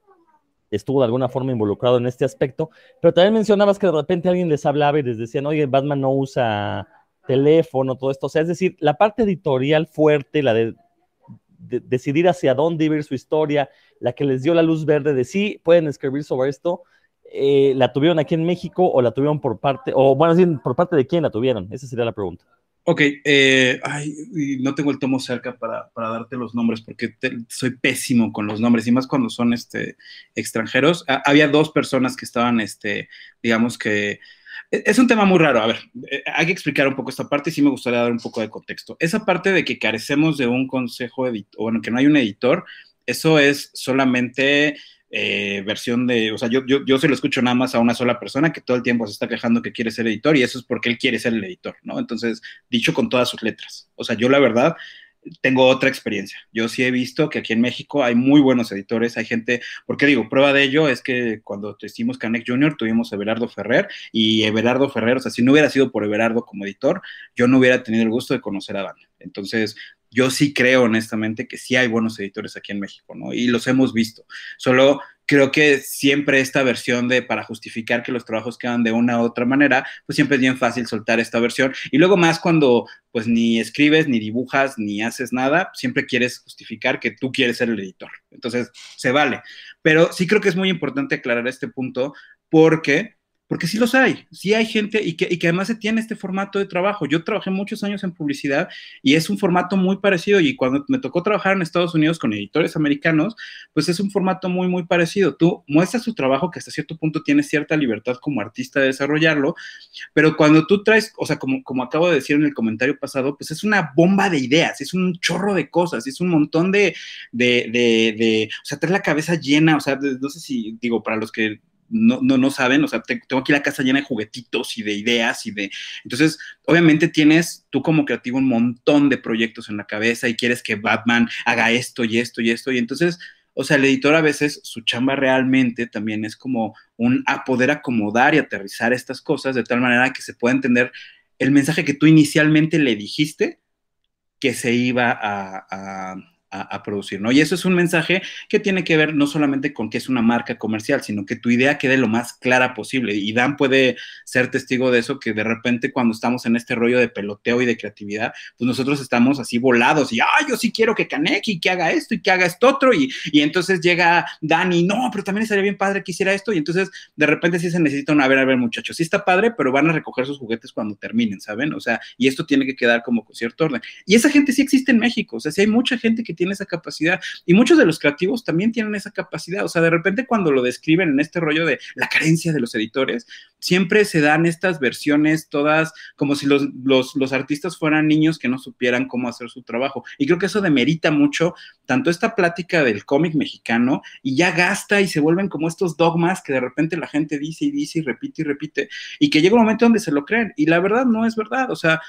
estuvo de alguna forma involucrado en este aspecto, pero también mencionabas que de repente alguien les hablaba y les decían, oye, Batman no usa teléfono, todo esto. O sea, es decir, la parte editorial fuerte, la de, decidir hacia dónde ir su historia, la que les dio la luz verde de sí, pueden escribir sobre esto, eh, ¿la tuvieron aquí en México o la tuvieron por parte, o bueno, por parte de quién la tuvieron? Esa sería la pregunta. Ok, eh, ay, no tengo el tomo cerca para, para darte los nombres porque soy pésimo con los nombres y más cuando son este, extranjeros. había dos personas que estaban, este, digamos que... E, es un tema muy raro. A ver, eh, hay que explicar un poco esta parte y sí me gustaría dar un poco de contexto. Esa parte de que carecemos de un consejo editor, bueno, que no hay un editor, eso es solamente eh, versión de, o sea, yo, yo, yo se lo escucho nada más a una sola persona que todo el tiempo se está quejando que quiere ser editor y eso es porque él quiere ser el editor, ¿no? Entonces, dicho con todas sus letras. O sea, yo la verdad tengo otra experiencia. Yo sí he visto que aquí en México hay muy buenos editores, hay gente, porque digo, prueba de ello es que cuando hicimos Canek Junior tuvimos a Everardo Ferrer y Everardo Ferrer, o sea, si no hubiera sido por Everardo como editor, yo no hubiera tenido el gusto de conocer a Dan. Entonces, yo sí creo honestamente que sí hay buenos editores aquí en México, ¿no? Y los hemos visto. Solo creo que siempre esta versión de para justificar que los trabajos quedan de una u otra manera, pues siempre es bien fácil soltar esta versión. Y luego más cuando pues ni escribes, ni dibujas, ni haces nada, siempre quieres justificar que tú quieres ser el editor. Entonces, se vale. Pero sí creo que es muy importante aclarar este punto porque porque sí los hay, sí hay gente y que, y que, además se tiene este formato de trabajo. Yo trabajé muchos años en publicidad y es un formato muy parecido y cuando me tocó trabajar en Estados Unidos con editores americanos, pues es un formato muy, muy parecido. Tú muestras tu trabajo que hasta cierto punto tienes cierta libertad como artista de desarrollarlo, pero cuando tú traes, o sea, como, como acabo de decir en el comentario pasado, pues es una bomba de ideas, es un chorro de cosas, es un montón de, de, de, de o sea, traes la cabeza llena, o sea, no sé si, digo, para los que no, no, no saben, o sea, tengo aquí la casa llena de juguetitos y de ideas y de... Entonces, obviamente tienes tú como creativo un montón de proyectos en la cabeza y quieres que Batman haga esto y esto y esto y entonces... O sea, el editor a veces, su chamba realmente también es como un a poder acomodar y aterrizar estas cosas de tal manera que se pueda entender el mensaje que tú inicialmente le dijiste que se iba a a, producir, ¿no? Y eso es un mensaje que tiene que ver no solamente con que es una marca comercial, sino que tu idea quede lo más clara posible. Y Dan puede ser testigo de eso, que de repente cuando estamos en este rollo de peloteo y de creatividad, pues nosotros estamos así volados y, ay, yo sí quiero que Kaneki, que haga esto y que haga esto otro. Y, y entonces llega Dani, no, pero también estaría bien padre que hiciera esto. Y entonces de repente sí se necesita una, a ver, a ver, muchachos, sí está padre, pero van a recoger sus juguetes cuando terminen, ¿saben? O sea, y esto tiene que quedar como con cierto orden. Y esa gente sí existe en México, o sea, sí hay mucha gente que tiene esa capacidad. Y muchos de los creativos también tienen esa capacidad. O sea, de repente cuando lo describen en este rollo de la carencia de los editores, siempre se dan estas versiones todas como si los, los, artistas fueran niños que no supieran cómo hacer su trabajo. Y creo que eso demerita mucho tanto esta plática del cómic mexicano y ya gasta y se vuelven como estos dogmas que de repente la gente dice y dice y repite y repite y que llega un momento donde se lo creen. Y la verdad no es verdad. O sea,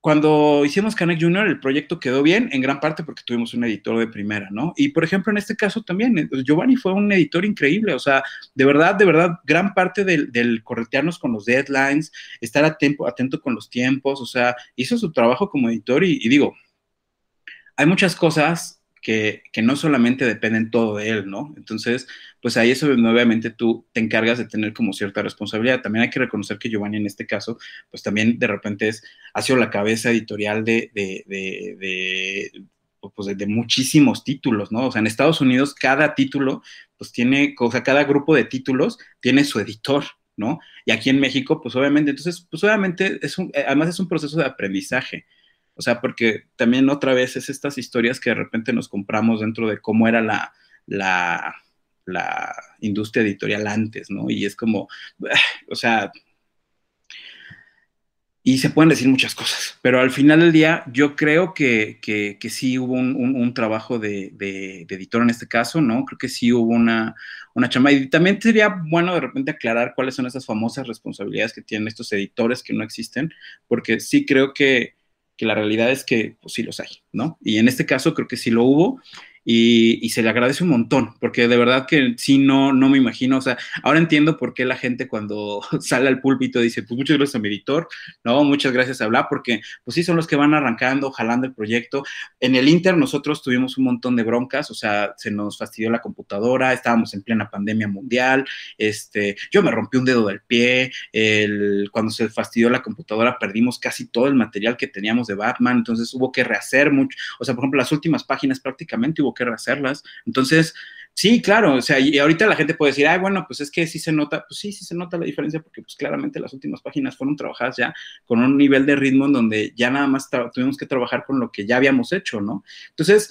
cuando hicimos Canek Junior, el proyecto quedó bien, en gran parte porque tuvimos un editor de primera, ¿no? Y por ejemplo, en este caso también, eh, Giovanni fue un editor increíble, o sea, de verdad, de verdad, gran parte del, corretearnos con los deadlines, estar atento, atento con los tiempos, o sea, hizo su trabajo como editor y digo, hay muchas cosas que, no solamente dependen todo de él, ¿no? Entonces, pues ahí eso obviamente tú te encargas de tener como cierta responsabilidad. También hay que reconocer que Giovanni en este caso, pues también de repente es, ha sido la cabeza editorial de, de, de, pues de, muchísimos títulos, ¿no? O sea, en Estados Unidos cada título, pues tiene, o sea, cada grupo de títulos tiene su editor, ¿no? Y aquí en México, pues obviamente, entonces, pues obviamente es un, además es un proceso de aprendizaje. O sea, porque también otra vez es estas historias que de repente nos compramos dentro de cómo era la, la, la industria editorial antes, ¿no? Y es como, [SIGHS] o sea, y se pueden decir muchas cosas, pero al final del día yo creo que, que, sí hubo un, un, trabajo de, de, de, editor en este caso, ¿no? Creo que sí hubo una, una chamba. Y también sería bueno de repente aclarar cuáles son esas famosas responsabilidades que tienen estos editores que no existen, porque sí creo que, que la realidad es que pues, sí los hay, ¿no? Y en este caso creo que sí lo hubo y, se le agradece un montón, porque de verdad que sí, no, no me imagino, o sea, ahora entiendo por qué la gente cuando [LAUGHS] sale al púlpito dice, pues muchas gracias a mi editor, no, muchas gracias a hablar, porque pues sí son los que van arrancando, jalando el proyecto. En el Inter nosotros tuvimos un montón de broncas, o sea, se nos fastidió la computadora, estábamos en plena pandemia mundial, este, yo me rompí un dedo del pie, el, cuando se fastidió la computadora perdimos casi todo el material que teníamos de Batman, entonces hubo que rehacer mucho, o sea, por ejemplo, las últimas páginas prácticamente hubo que rehacerlas. Entonces, sí, claro, o sea, y ahorita la gente puede decir, ay, bueno, pues es que sí se nota, pues sí, sí se nota la diferencia porque pues claramente las últimas páginas fueron trabajadas ya con un nivel de ritmo en donde ya nada más tuvimos que trabajar con lo que ya habíamos hecho, ¿no? Entonces,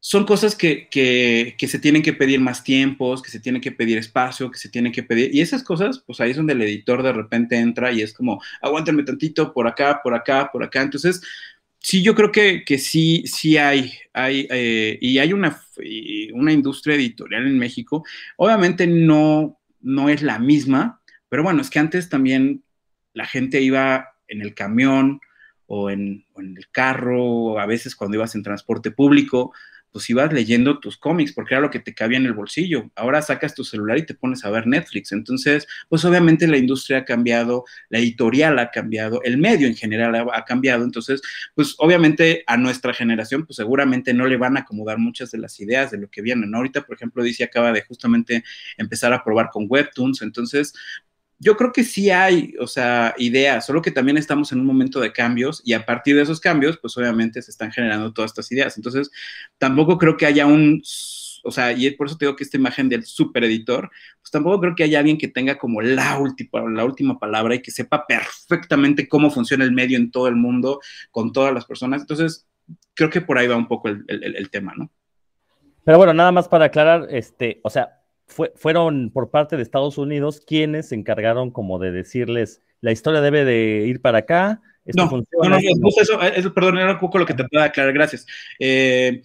son cosas que, que, que, se tienen que pedir más tiempos, que se tiene que pedir espacio, que se tiene que pedir, y esas cosas, pues ahí es donde el editor de repente entra y es como, aguántame tantito por acá, por acá, por acá. Entonces, sí, yo creo que, que sí, sí hay, hay eh, y hay una, una industria editorial en México. Obviamente no, no es la misma, pero bueno, es que antes también la gente iba en el camión o en, o en el carro, o a veces cuando ibas en transporte público, pues ibas leyendo tus cómics porque era lo que te cabía en el bolsillo. Ahora sacas tu celular y te pones a ver Netflix. Entonces, pues obviamente la industria ha cambiado, la editorial ha cambiado, el medio en general ha, cambiado. Entonces, pues obviamente a nuestra generación, pues seguramente no le van a acomodar muchas de las ideas de lo que vienen. Ahorita, por ejemplo, dice acaba de justamente empezar a probar con Webtoons. Entonces, yo creo que sí hay, o sea, ideas, solo que también estamos en un momento de cambios y a partir de esos cambios, pues obviamente se están generando todas estas ideas. Entonces, tampoco creo que haya un, o sea, y por eso te digo que esta imagen del super editor, pues tampoco creo que haya alguien que tenga como la última, la última palabra y que sepa perfectamente cómo funciona el medio en todo el mundo, con todas las personas. Entonces, creo que por ahí va un poco el, el, el tema, ¿no? Pero bueno, nada más para aclarar, este, o sea, fue, fueron por parte de Estados Unidos quienes se encargaron como de decirles, la historia debe de ir para acá. Esto no, funciona, no, no, no, eso, eso, perdón, era un poco lo que te puedo aclarar, gracias. Eh,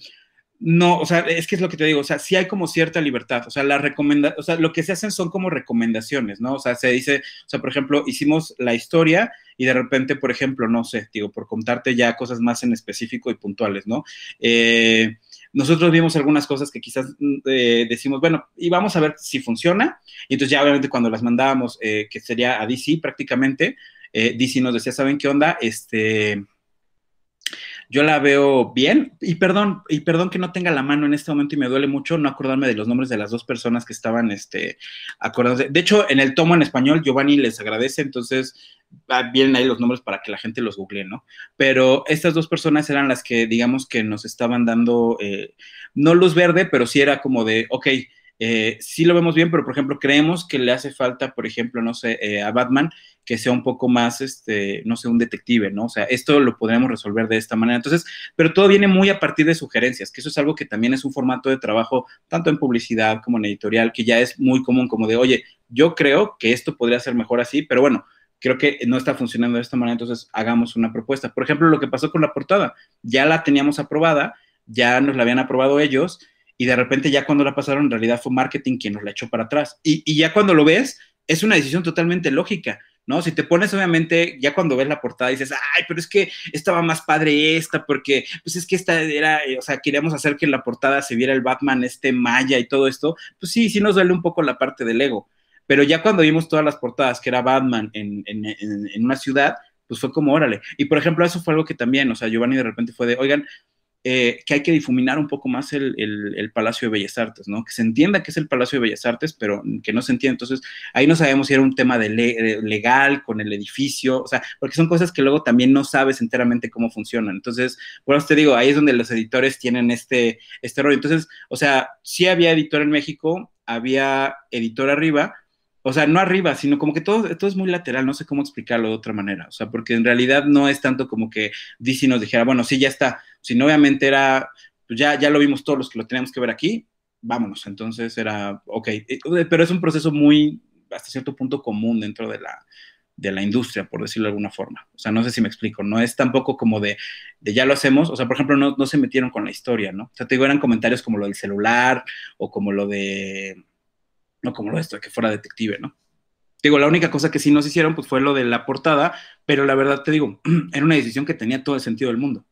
no, o sea, es que es lo que te digo, o sea, sí hay como cierta libertad, o sea, la recomenda, o sea, lo que se hacen son como recomendaciones, ¿no? O sea, se dice, o sea, por ejemplo, hicimos la historia y de repente, por ejemplo, no sé, digo, por contarte ya cosas más en específico y puntuales, ¿no? Eh, nosotros vimos algunas cosas que quizás eh, decimos, bueno, y vamos a ver si funciona. Y entonces ya obviamente cuando las mandábamos, eh, que sería a DC prácticamente, eh, DC nos decía, ¿saben qué onda? Este, yo la veo bien y perdón, y perdón que no tenga la mano en este momento y me duele mucho no acordarme de los nombres de las dos personas que estaban este, acordándose. De hecho, en el tomo en español, Giovanni les agradece, entonces vienen ahí los nombres para que la gente los google, ¿no? Pero estas dos personas eran las que, digamos, que nos estaban dando, eh, no luz verde, pero sí era como de, ok, eh, sí lo vemos bien, pero por ejemplo, creemos que le hace falta, por ejemplo, no sé, eh, a Batman que sea un poco más, este, no sé, un detective, ¿no? O sea, esto lo podríamos resolver de esta manera. Entonces, pero todo viene muy a partir de sugerencias, que eso es algo que también es un formato de trabajo, tanto en publicidad como en editorial, que ya es muy común, como de, oye, yo creo que esto podría ser mejor así, pero bueno, creo que no está funcionando de esta manera, entonces hagamos una propuesta. Por ejemplo, lo que pasó con la portada, ya la teníamos aprobada, ya nos la habían aprobado ellos, y de repente ya cuando la pasaron, en realidad fue marketing quien nos la echó para atrás. Y, y ya cuando lo ves, es una decisión totalmente lógica, ¿no? Si te pones, obviamente, ya cuando ves la portada dices, ay, pero es que estaba más padre esta, porque, pues es que esta era, o sea, queríamos hacer que en la portada se viera el Batman, este Maya y todo esto, pues sí, sí nos duele un poco la parte del ego. Pero ya cuando vimos todas las portadas que era Batman en, en, en, en una ciudad, pues fue como, órale. Y por ejemplo, eso fue algo que también, o sea, Giovanni de repente fue de, oigan, eh, que hay que difuminar un poco más el, el, Palacio de Bellas Artes, ¿no? Que se entienda que es el Palacio de Bellas Artes, pero que no se entienda. Entonces, ahí no sabemos si era un tema de le legal con el edificio, o sea, porque son cosas que luego también no sabes enteramente cómo funcionan. Entonces, eso te digo, ahí es donde los editores tienen este, este rollo. Entonces, o sea, sí había editor en México, había editor arriba, o sea, no arriba, sino como que todo, todo es muy lateral, no sé cómo explicarlo de otra manera, o sea, porque en realidad no es tanto como que DC nos dijera, bueno, sí, ya está, sino obviamente era, pues ya, ya lo vimos todos los que lo teníamos que ver aquí, vámonos, entonces era, ok, pero es un proceso muy, hasta cierto punto común dentro de la, de la industria, por decirlo de alguna forma. O sea, no sé si me explico, no es tampoco como de, de ya lo hacemos, o sea, por ejemplo, no, no, se metieron con la historia, ¿no? O sea, te digo, eran comentarios como lo del celular o como lo de, no como lo de esto, que fuera detective, ¿no? Te digo, la única cosa que sí nos hicieron, pues fue lo de la portada, pero la verdad te digo, [CLEARS THROAT] era una decisión que tenía todo el sentido del mundo.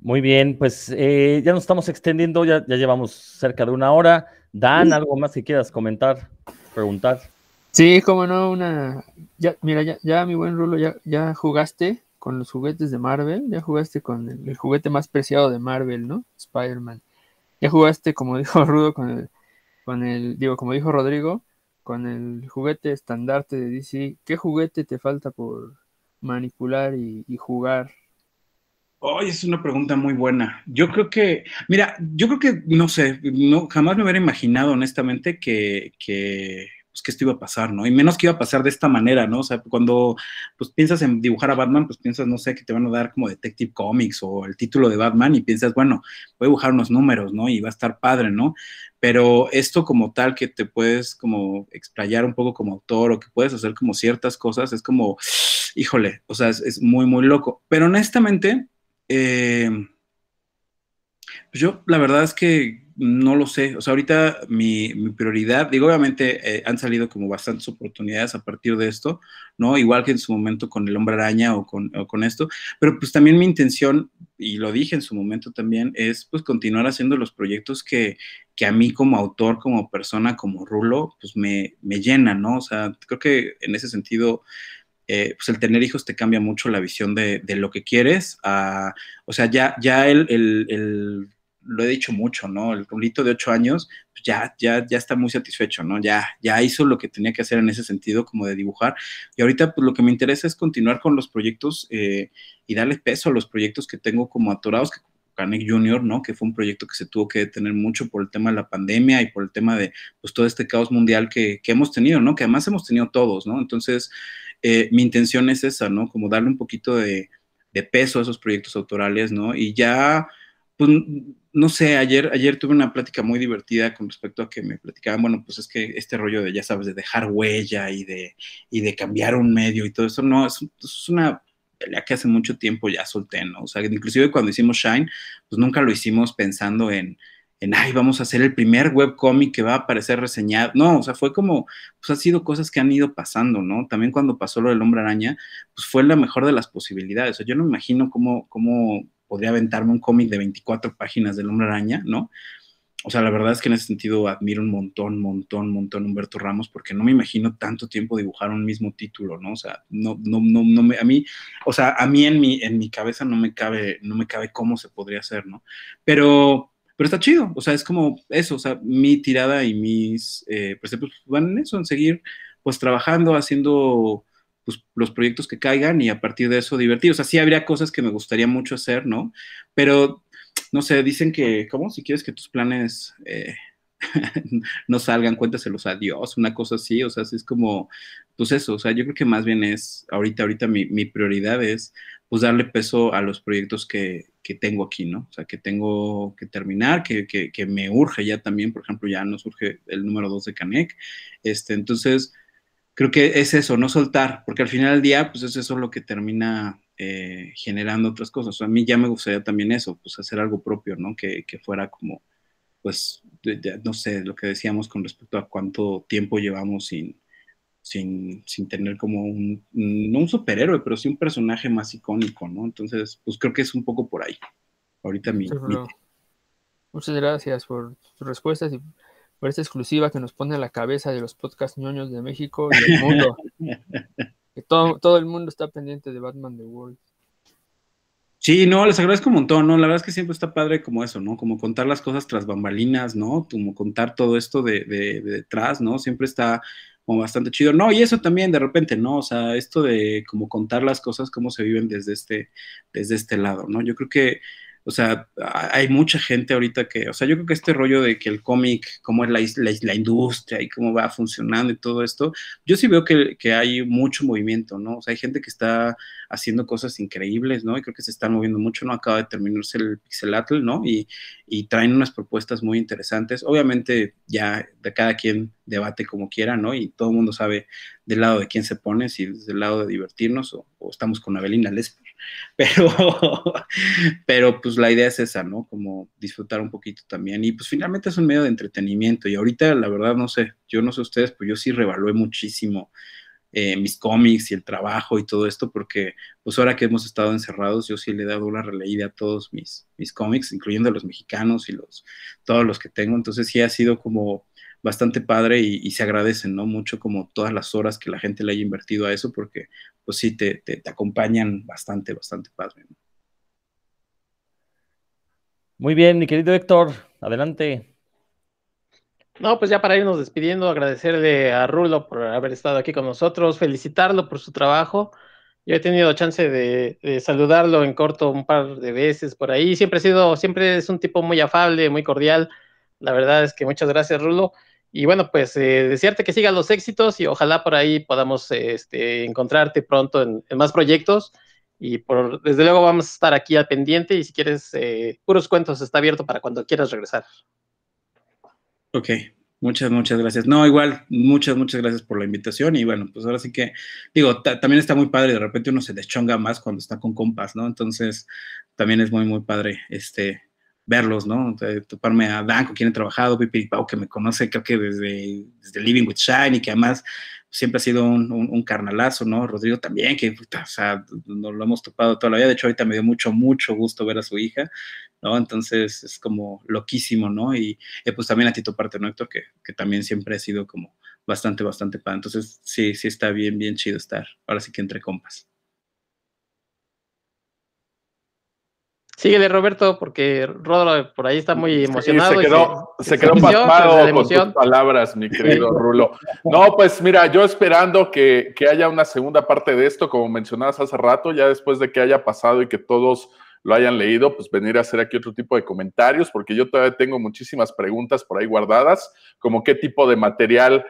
Muy bien, pues eh, ya nos estamos extendiendo, ya, ya llevamos cerca de una hora. Dan, ¿algo más que quieras comentar, preguntar? Sí, como no, una. Ya, mira, ya, ya mi buen Rulo, ya, ya jugaste con los juguetes de Marvel, ya jugaste con el, el juguete más preciado de Marvel, ¿no? Spider-Man. Ya jugaste, como [LAUGHS] dijo Rudo, con el, con el, digo, como dijo Rodrigo, con el juguete estandarte de DC. ¿Qué juguete te falta por manipular y, jugar? Hoy es una pregunta muy buena. Yo creo que, mira, yo creo que, no sé, no, jamás me hubiera imaginado, honestamente, que, que pues, que esto iba a pasar, ¿no? Y menos que iba a pasar de esta manera, ¿no? O sea, cuando pues piensas en dibujar a Batman, pues piensas, no sé, que te van a dar como Detective Comics o el título de Batman y piensas, bueno, voy a dibujar unos números, ¿no? Y va a estar padre, ¿no? Pero esto como tal que te puedes como explayar un poco como autor o que puedes hacer como ciertas cosas, es como, híjole, o sea, es, muy, muy loco. Pero honestamente, eh, pues yo la verdad es que no lo sé. O sea, ahorita mi, prioridad, digo, obviamente eh, han salido como bastantes oportunidades a partir de esto, ¿no? Igual que en su momento con el hombre araña o con, o con esto, pero pues también mi intención, y lo dije en su momento también, es pues continuar haciendo los proyectos que, que a mí como autor, como persona, como Rulo, pues me, me llenan, ¿no? O sea, creo que en ese sentido... Eh, pues el tener hijos te cambia mucho la visión de, de lo que quieres. A, o sea, ya, ya el, el, lo he dicho mucho, ¿no? El Rulito de ocho años pues ya, ya, ya está muy satisfecho, ¿no? Ya, ya hizo lo que tenía que hacer en ese sentido, como de dibujar. Y ahorita, pues lo que me interesa es continuar con los proyectos eh, y darle peso a los proyectos que tengo como atorados, que Canek Junior, ¿no? Que fue un proyecto que se tuvo que detener mucho por el tema de la pandemia y por el tema de, pues, todo este caos mundial que, que hemos tenido, ¿no? Que además hemos tenido todos, ¿no? Entonces, eh, mi intención es esa, ¿no? Como darle un poquito de, de, peso a esos proyectos autorales, ¿no? Y ya, pues, no sé, ayer, ayer tuve una plática muy divertida con respecto a que me platicaban, bueno, pues es que este rollo de, ya sabes, de dejar huella y de, y de cambiar un medio y todo eso, no, es, una pelea que hace mucho tiempo ya solté, ¿no? O sea, inclusive cuando hicimos Shine, pues nunca lo hicimos pensando en, en, ay, vamos a hacer el primer webcómic que va a aparecer reseñado. No, o sea, fue como, pues ha sido cosas que han ido pasando, ¿no? También cuando pasó lo del hombre araña, pues fue la mejor de las posibilidades. O sea, yo no me imagino cómo, cómo podría aventarme un cómic de 24 páginas del hombre araña, ¿no? O sea, la verdad es que en ese sentido admiro un montón, montón, montón a Humberto Ramos, porque no me imagino tanto tiempo dibujar un mismo título, ¿no? O sea, no, no, no, no me, a mí, o sea, a mí en mi, en mi cabeza no me cabe, no me cabe cómo se podría hacer, ¿no? Pero, pero está chido, o sea, es como eso, o sea, mi tirada y mis eh, preceptos van en eso, en seguir pues trabajando, haciendo pues, los proyectos que caigan y a partir de eso divertir. O sea, sí habría cosas que me gustaría mucho hacer, ¿no? Pero, no sé, dicen que, ¿cómo? Si quieres que tus planes eh, [LAUGHS] no salgan, cuéntaselos a Dios, una cosa así, o sea, es como, pues eso, o sea, yo creo que más bien es, ahorita, ahorita mi, mi prioridad es, pues darle peso a los proyectos que, que, tengo aquí, ¿no? O sea, que tengo que terminar, que, que, que, me urge ya también, por ejemplo, ya nos urge el número 2 de Canec, este, entonces, creo que es eso, no soltar, porque al final del día, pues es eso lo que termina eh, generando otras cosas. A mí ya me gustaría también eso, pues hacer algo propio, ¿no? Que, que fuera como, pues, no sé, lo que decíamos con respecto a cuánto tiempo llevamos sin, sin, sin tener como un, no un superhéroe, pero sí un personaje más icónico, ¿no? Entonces, pues creo que es un poco por ahí. Ahorita mi... mi... Muchas gracias por tus respuestas y por esta exclusiva que nos pone a la cabeza de los podcast ñoños de México y del mundo. [LAUGHS] que todo, todo el mundo está pendiente de Batman The World. Sí, no, les agradezco un montón, ¿no? La verdad es que siempre está padre como eso, ¿no? Como contar las cosas tras bambalinas, ¿no? Como contar todo esto de, de, de detrás, ¿no? Siempre está como bastante chido. No, y eso también de repente, ¿no? O sea, esto de como contar las cosas, cómo se viven desde este, desde este lado, ¿no? Yo creo que o sea, hay mucha gente ahorita que, o sea, yo creo que este rollo de que el cómic, cómo es la, la, industria y cómo va funcionando y todo esto, yo sí veo que, que, hay mucho movimiento, ¿no? O sea, hay gente que está haciendo cosas increíbles, ¿no? Y creo que se están moviendo mucho, ¿no? Acaba de terminarse el Pixelatl, ¿no? Y, y traen unas propuestas muy interesantes. Obviamente ya de cada quien debate como quiera, ¿no? Y todo el mundo sabe del lado de quién se pone, si del lado de divertirnos o, estamos con Avelina Lesper. [LAUGHS] Pero, pero pues la idea es esa, ¿no? Como disfrutar un poquito también. Y pues finalmente es un medio de entretenimiento. Y ahorita, la verdad, no sé, yo no sé ustedes, pues yo sí revalué muchísimo eh, mis cómics y el trabajo y todo esto, porque pues ahora que hemos estado encerrados, yo sí le he dado una releída a todos mis, mis cómics, incluyendo los mexicanos y los, todos los que tengo. Entonces sí ha sido como bastante padre y, se agradecen, ¿no? Mucho como todas las horas que la gente le haya invertido a eso, porque pues sí, te, te, acompañan bastante, bastante padre. Muy bien, mi querido Héctor, adelante. No, pues ya para irnos despidiendo, agradecerle a Rulo por haber estado aquí con nosotros, felicitarlo por su trabajo. Yo he tenido chance de, de, saludarlo en corto un par de veces por ahí. Siempre ha sido, siempre es un tipo muy afable, muy cordial. La verdad es que muchas gracias, Rulo. Y bueno, pues eh, desearte que sigan los éxitos y ojalá por ahí podamos este, encontrarte pronto en, más proyectos. Y por, desde luego vamos a estar aquí al pendiente y si quieres, eh, Puros Cuentos está abierto para cuando quieras regresar. Ok, muchas, muchas gracias. No, igual, muchas, muchas gracias por la invitación y bueno, pues ahora sí que, digo, también está muy padre, de repente uno se deschonga más cuando está con compas, ¿no? Entonces, también es muy, muy padre, este, verlos, ¿no? toparme a Dan, con quien he trabajado, Pipi Pau, que me conoce creo que desde, desde Living with Shine y que además siempre ha sido un, un, carnalazo, ¿no? Rodrigo también, que o sea, nos lo hemos topado toda la vida. De hecho, ahorita me dio mucho, mucho gusto ver a su hija, ¿no? Entonces es como loquísimo, ¿no? Y pues también a Tito Parte, ¿no, Héctor? Que, que también siempre ha sido como bastante, bastante padre. Entonces sí, sí está bien, bien chido estar. Ahora sí que entre compas. Síguele, Roberto, porque Rodro por ahí está muy emocionado. se quedó, se, quedó pasmado con tus palabras, mi querido [LAUGHS] Rulo. No, pues mira, yo esperando que, que, haya una segunda parte de esto, como mencionabas hace rato, ya después de que haya pasado y que todos lo hayan leído, pues venir a hacer aquí otro tipo de comentarios, porque yo todavía tengo muchísimas preguntas por ahí guardadas, como qué tipo de material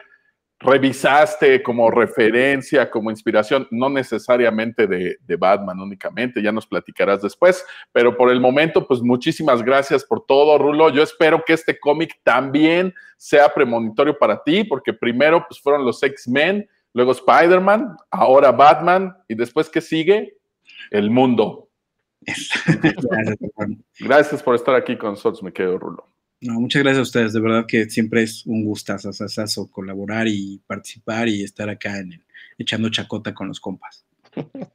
revisaste como referencia, como inspiración, no necesariamente de, Batman únicamente, ya nos platicarás después, pero por el momento, pues muchísimas gracias por todo, Rulo. Yo espero que este cómic también sea premonitorio para ti, porque primero pues fueron los X-Men, luego Spider-Man, ahora Batman, y después, ¿qué sigue? El mundo. [LAUGHS] gracias por estar aquí con nosotros, me quedo, Rulo. No, muchas gracias a ustedes, de verdad que siempre es un gustazo colaborar y participar y estar acá en echando chacota con los compas. [LAUGHS]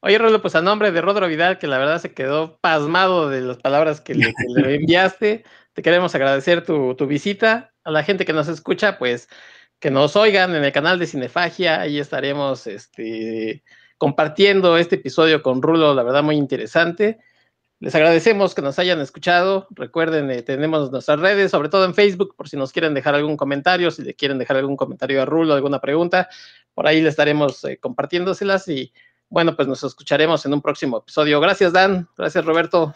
Oye, Rolo, pues a nombre de Rodro Vidal, que la verdad se quedó pasmado de las palabras que le, enviaste, te queremos agradecer tu, tu, visita. A la gente que nos escucha, pues que nos oigan en el canal de Cinefagia, ahí estaremos este, compartiendo este episodio con Rulo, la verdad muy interesante. Les agradecemos que nos hayan escuchado. Recuerden, eh, tenemos nuestras redes, sobre todo en Facebook, por si nos quieren dejar algún comentario, si le quieren dejar algún comentario a Rulo, alguna pregunta, por ahí le estaremos eh, compartiéndoselas y bueno, pues nos escucharemos en un próximo episodio. Gracias, Dan. Gracias, Roberto.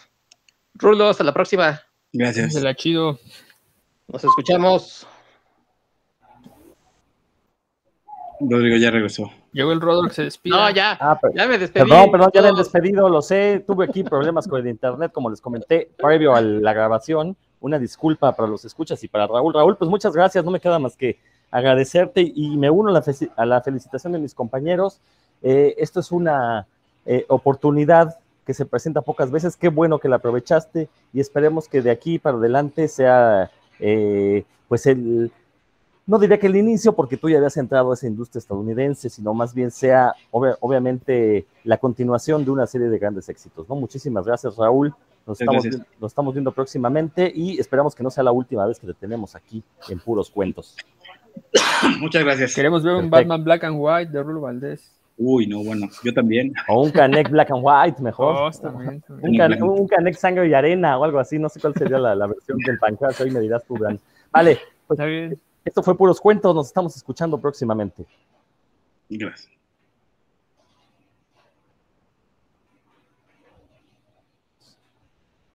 Rulo, hasta la próxima. Gracias. De la chido. Nos escuchamos. Rodrigo ya regresó. Llegó el Rodrigo se despide. No, ya. Ah, ya me despedí. Perdón, perdón, ya me he despedido, lo sé. Tuve aquí problemas con el internet, como les comenté, previo a la grabación. Una disculpa para los escuchas y para Raúl. Raúl, pues muchas gracias. No me queda más que agradecerte y me uno a la, felicitación de mis compañeros. Eh, esto es una eh, oportunidad que se presenta pocas veces. Qué bueno que la aprovechaste y esperemos que de aquí para adelante sea eh, pues el, no diría que el inicio, porque tú ya habías entrado a esa industria estadounidense, sino más bien sea, obviamente, la continuación de una serie de grandes éxitos. ¿no? Muchísimas gracias, Raúl. Nos estamos, nos estamos, viendo próximamente y esperamos que no sea la última vez que te tenemos aquí en Puros Cuentos. [COUGHS] Muchas gracias. Queremos ver un Batman Black and White de Rulo Valdés. Uy, no, bueno, yo también. O un Canek Black and White, mejor. Oh, un, Canek Sangre y Arena o algo así. No sé cuál sería la, versión del pancazo. Hoy me dirás tú, Dan. Vale, pues. Está bien. Esto fue Puros Cuentos, nos estamos escuchando próximamente. Gracias.